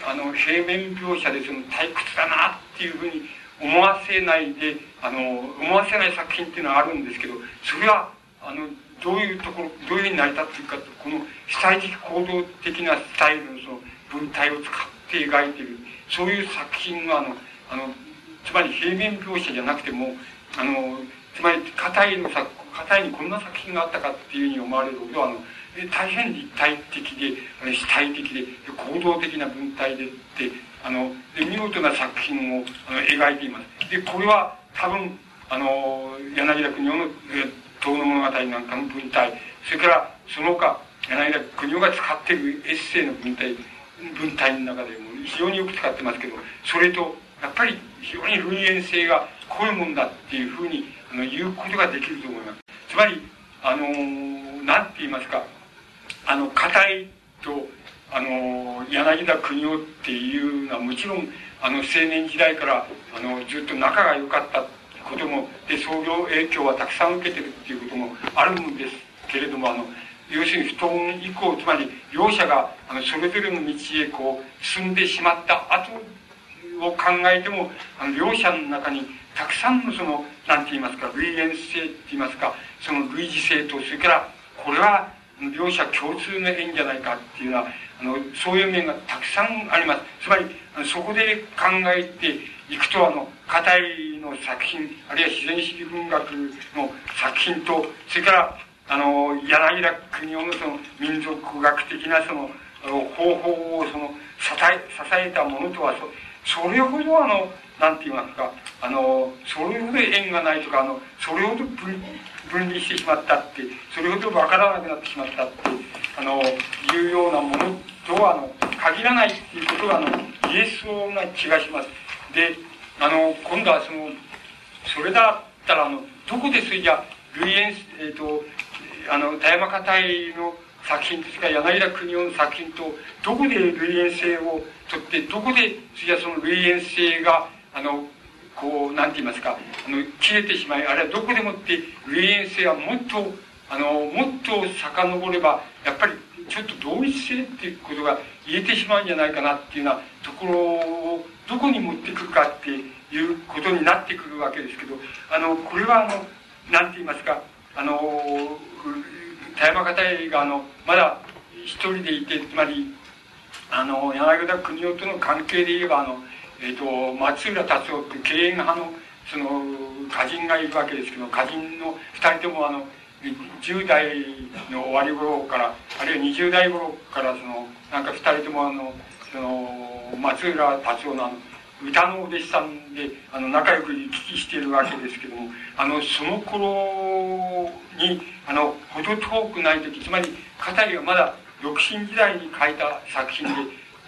あの、平面描写でその退屈だなっていうふうに思わせないで、あの、思わせない作品っていうのはあるんですけど、それは、あの、どういうところ、どういうふうに成り立っているかと、この主体的行動的なスタイルのその文体を使って描いている、そういう作品は、あの、あの、つまり平面描写じゃなくても、あの、つまり、硬いの作、硬いにこんな作品があったかっていうふうに思われるほど、あの、大変立体的で、主体的で、行動的な文体でって、あの、見事な作品をあの描いています。で、これは多分、あの、柳田国夫の、遠野物語なんかの文体、それからその他、柳田国夫が使っているエッセイの文体、文体の中でも非常によく使ってますけど、それと、やっぱり非常に類縁性がこういもんだっていうふうにあの言うことができると思います。つまり、あの、なんて言いますか、あの、硬いと、あの柳田国夫っていうのはもちろんあの青年時代からあのずっと仲が良かったこともで創業影響はたくさん受けてるっていうこともあるんですけれどもあの要するに布団以降つまり両者があのそれぞれの道へこう進んでしまった後を考えてもあの両者の中にたくさんのその何て言いますか類縁性って言いますかその類似性とそれからこれは両者共通の縁じゃないかっていうのはあのそういう面がたくさんあります。つまりそこで考えていくとあの片井の作品あるいは自然主義文学の作品とそれからあの柳田国夫のその民族学的なその方法をその支え支えたものとはそそれほどあのなんて言いますかあのそれほど縁がないとかあのそれほど分分離してしまったってそれほど分からなくなってしまったってあのいうようなものとはあの限らないっていうことがあの言えそうな気がします。であの今度はそのそれだったらあのどこでそれじゃ類縁、えーとあの田山家隊の作品ですか柳田国夫の作品とどこで類縁性をとってどこで次はその類縁性があのこうなんて言いますかあの消えてしまいあるいはどこでもって類縁性はもっとあのもっと遡ればやっぱりちょっと同一性っていうことが言えてしまうんじゃないかなっていうようなところをどこに持ってくるかっていうことになってくるわけですけどあのこれはあのなんて言いますかあの田山方があのまだ一人でいてつまりあの柳田国夫との関係で言えばあの、えーと、松浦達夫って敬遠派のその歌人がいるわけですけど歌人の2人ともあの10代の終わり頃からあるいは20代頃からそのなんか2人ともあのその松浦達夫の歌のお弟子さんであの仲良く行き来しているわけですけどもあのその頃にあの程遠くない時つまり片井はまだ独身時代に書いた作品で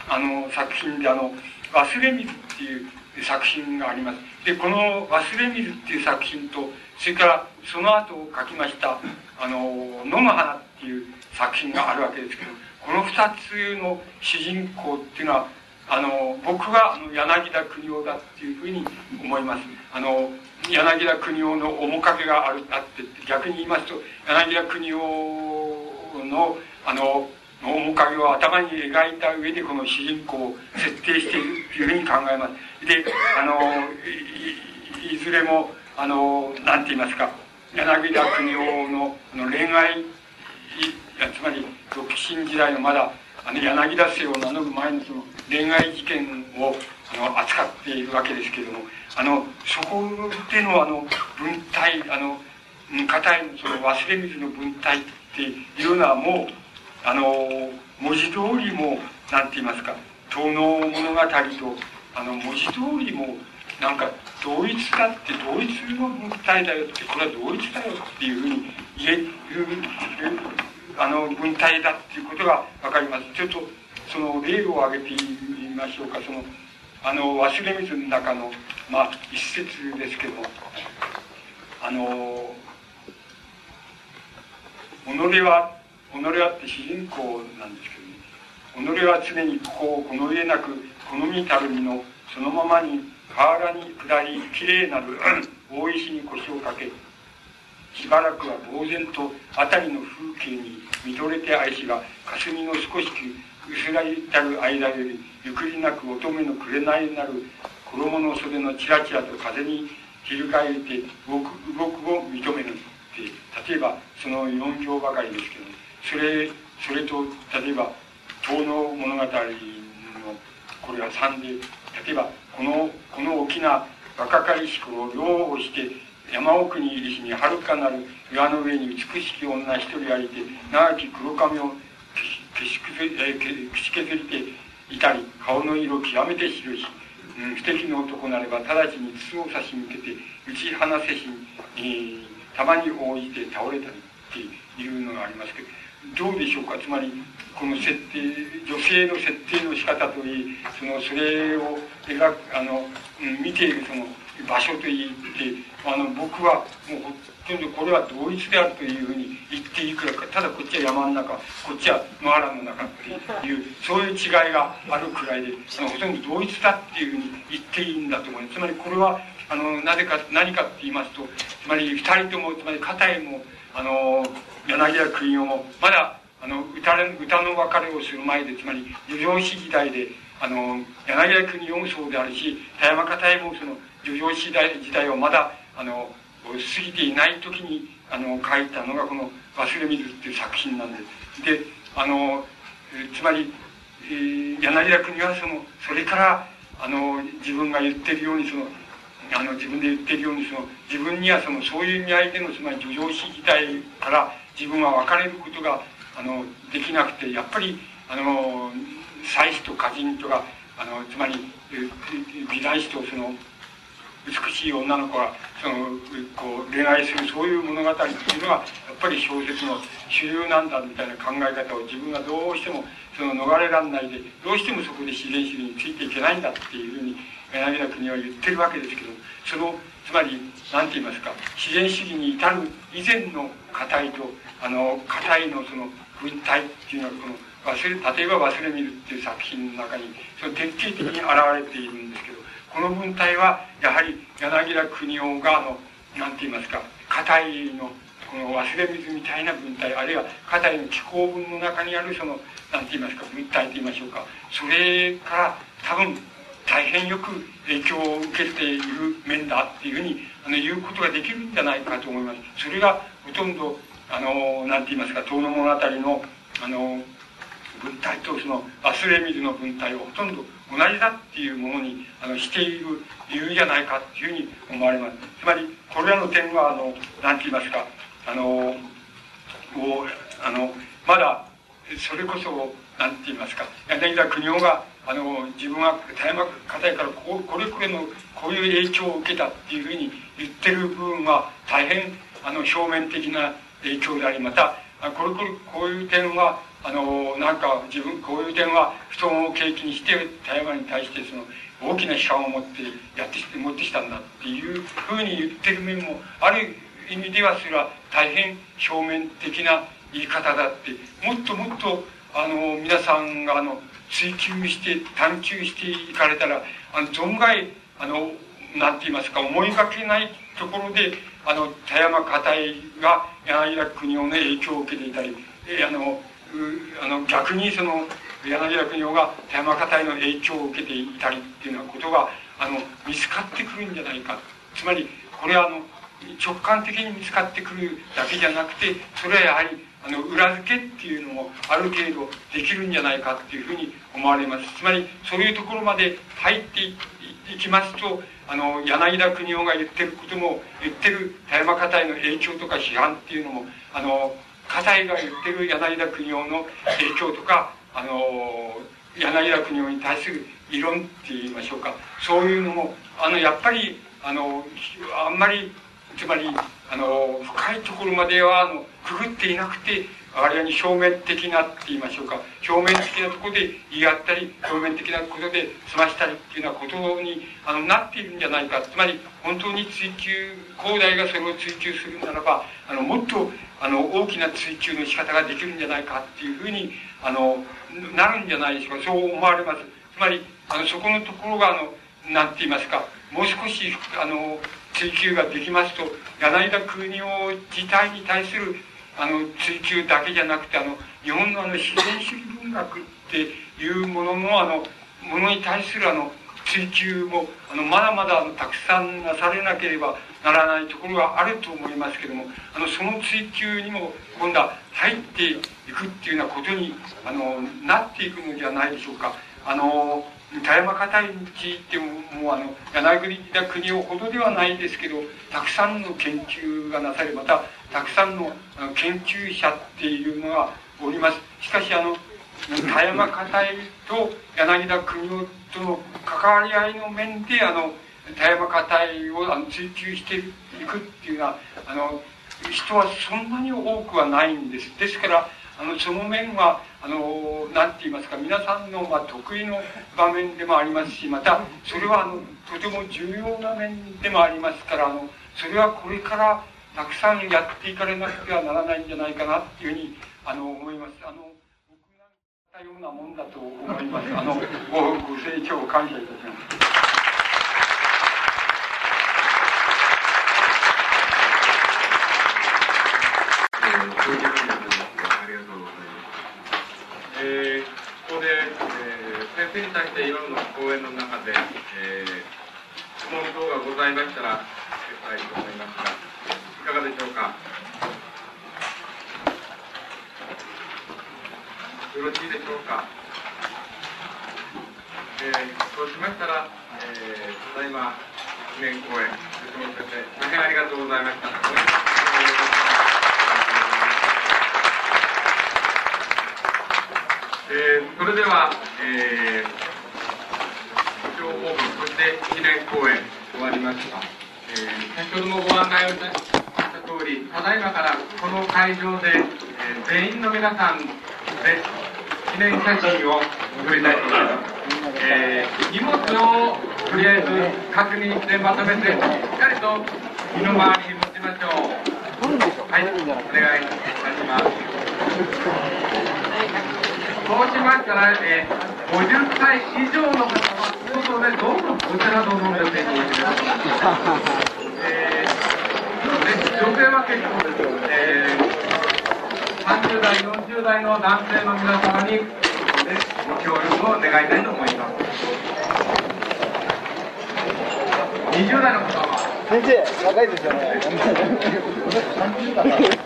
あの作品であの「忘れ水」っていう作品があります。でこの「忘れ水」っていう作品とそれからその後書きました「あの野の花」っていう作品があるわけですけどこの2つの主人公っていうのはあの僕はあの柳田国夫だっていうふうに思います。あの柳田国夫の面影があるあって逆に言いますと柳田国夫のあの面影を頭に描いた上でこの主人公を設定しているというふうに考えます。であのいずれもあのなんて言いますか柳田国夫のの恋愛つまり独身時代のまだあの柳田姓を名乗る前のその恋愛事件をあの扱っているわけですけれどもあのそこでのあの文体あの硬いその忘れ水の文体っていうのはもうあの文字通りも何て言いますか「遠野物語」とあの文字通りもなんか同一だって同一の文体だよってこれは同一だよっていうふうに言えるあの文体だっていうことが分かります。ちょっとその例を挙げてみましょうか。そのあの忘れ水の中のまあ一節ですけどあの己は己はって主人公なんですけどね己は常にここをこの上なく好みたる身のそのままに河原に下りきれいなる 大石に腰をかけしばらくは呆然と辺りの風景に見とれて愛しが霞の少し薄らいたる間よりゆくりなく乙女の紅なる衣の袖のちらちらと風に翻って動く動くを認めるって例えばその4行ばかりですけどそれそれと例えば「遠の物語」のこれは3で例えばこのこの沖縄若かりし頃漁をして山奥にいるしにはるかなる岩の上に美しき女一人ありて長き黒髪を消し削り,、ていたり顔の色極めて白し、うん、不敵の男なれば直ちに筒を差し向けて打ち放せし、えー、たまに応じて倒れたりっていうのがありますけどどうでしょうか？つまりこの設定女性の設定の仕方といいそのそれを描くあの、うん、見ているその場所といいってあの僕はもうほとんどこれは同一であるというふうに言っていくらかただこっちは山の中こっちは野原の中っていうそういう違いがあるくらいであのほとんど同一だっていうふうに言っていいんだと思います。つまりこれはあのなぜか何かって言いますとつまり2人ともつまり片井もあの柳家国夫もまだあの歌歌の別れをする前でつまり叙情詩時代であの柳家国夫もそうであるし田山片井もその叙情詩時代をまだあの過ぎていない時にあの書いたのがこの「忘れ水」っていう作品なんです。であのつまり、えー、柳家国はそのそれからあの自分が言ってるようにそのあの自分で言ってるようにその自分にはそのそういう意味合いでのつまり叙情詩時代から自分は別れることがあのできなくてやっぱりあの妻子と歌人とかあのつまり美男子とその美しい女の子がそのこう恋愛するそういう物語っていうのがやっぱり小説の主流なんだみたいな考え方を自分がどうしてもその逃れられないでどうしてもそこで自然主義についていけないんだっていうふうに柳田国は言ってるわけですけどそのつまり何て言いますか自然主義に至る以前の硬いとあの硬いのその文体っていうのはこの忘れ例えば「忘れみる」っていう作品の中にその徹底的に現れているんですけどこの文体はやはり柳田国夫があの何て言いますか硬いのこの忘れ水みたいな文体あるいは硬いの気候文の中にあるその何て言いますか文体と言いましょうかそれから多分大変よく影響を受けている面だっていうふうにあの言うことができるんじゃないかと思います。それがほとんどあの何て言いますか遠野物語のあの文体とその忘れ水の文体をほとんど同じだっていうものにあのしている理由じゃないかっていうふうに思われます。つまりこれらの点はあの何て言いますかあのもうあのまだそれこそ何て言いますか柳田国夫があの自分は田山方からここれこれのこういう影響を受けたっていうふうに言ってる部分は大変あの表面的な影響でありまたこれこれこういう点はあのなんか自分こういう点は布団を契機にして田山に対してその大きな批判を持ってやってきて持ってきたんだっていうふうに言ってる面もある意味ではそれは大変表面的な言い方だってもっともっとあの皆さんがあの追求して探求していかれたらあの存外あのなんて言いますか思いがけないところであの田山片井が柳田国夫の影響を受けていたりあのあの逆にその柳田国夫が田山片井の影響を受けていたりっていうようなことがあの見つかってくるんじゃないか。つまりこれはあの直感的に見つかってくるだけじゃなくてそれはやはりあの裏付けっていうのもある程度できるんじゃないかっていうふうに思われます。つまりそういうところまで入っていきますとあの柳田国夫が言ってることも言ってる田山家庭の影響とか批判っていうのもあの家庭が言ってる柳田国夫の影響とかあの柳田国夫に対する理論って言いましょうか。そういうのもあのやっぱりあのあんまりつまりあの深いところまではあのくぐっていなくてあるいは表面的なって言いましょうか。表面的なところで言い合ったり表面的なことで済ましたりっていうようなことにあのなっているんじゃないか。つまり本当に追求広大がそれを追求するならばあのもっとあの大きな追求の仕方ができるんじゃないかっていうふうにあのなるんじゃないでしょうか。そう思われます。つまりあのそこのところがあの何て言いますか。もう少しあの追求ができますと柳田国夫自体に対するあの追求だけじゃなくてあの日本のあの自然主義文学っていうもののあのものに対するあの追求もあのまだまだたくさんなされなければならないところがあると思いますけどもあのその追求にも今度は入っていくっていうようなことにあのなっていくのではないでしょうか。あの田山片道ってももうあの柳田国をほどではないですけどたくさんの研究がなされまたたくさんの研究者っていうのがおります。しかしあの田山片井と柳田国夫との関わり合いの面であの田山片井をあの追求していくっていうのはあの人はそんなに多くはないんです。ですからあのその面はあのなんて言いますか皆さんの、まあ、得意の場面でもありますしまたそれはあのとても重要な面でもありますからあのそれはこれからたくさんやっていかれなくてはならないんじゃないかなっていうふうにあの思います。あの僕がたようなもんだと思います。あのごご清聴感謝いたします。ありがとうございます。えー、ここで、えー、先生に対して今の講演の中で、えー、質問等がございましたら、したいと思いますが、いかがでしょうか？よろしいでしょうか？えー、そうしましたら、えー、ただいま記念講演、吉本先生、大変ありがとうございました。えー、それでは、えー、情報部、そして記念講演終わりました。えー、先ほどもご案内をいたした通り、ただいまからこの会場で、えー、全員の皆さんで記念写真を撮りたいと思います。えー、荷物をとりあえず確認してまとめて、しっかりと身の回りに持ちましょう。はい、お願いいたします。そうしましたら、えー、50歳以上の方は外でどうぞお茶など飲んでおいてください。えー、女性は結構です。えー、30代、40代の男性の皆様に、ね、ご協力を願いたいと思います。20代の方は先生、長いですよね。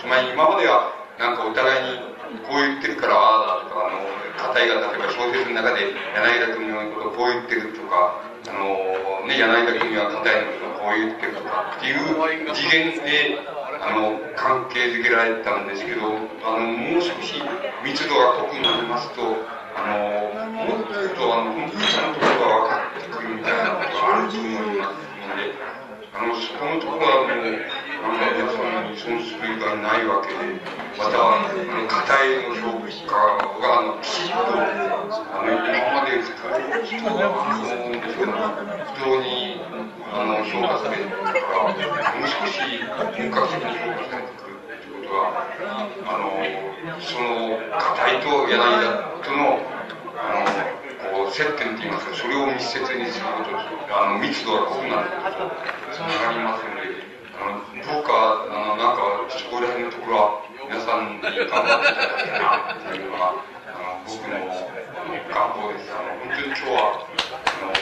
手まに今まではなんかお互いにこう言ってるからああだとかあの硬いが例えば小説の中で柳田君のことをこう言ってるとかあのね柳田君は硬いのことこう言ってるとかっていう次元であの関係づけられたんですけどあのもう少し密度が濃くなりますとあのもっと言うとあの本当にちゃんとことが分かってくるみたいなことがあると思いますので。あの、そこのところはもう、あの、その、そのスピーがないわけで、また、あの、硬いの評価が、あの、きちっと、あの、今まで人非常に、あの、評価されるから、もう少し本格的に評価されてくるいうことは、あの、その、硬いと柳田との、あの、接点っていますか、それを密接にすることあの、密度が濃くなることと、つながりますので、あのどうか、あのなんか、そこら辺のところは、皆さんに頑張っていただきたいなというのが、あの僕の学校です。あの本当に今日はあの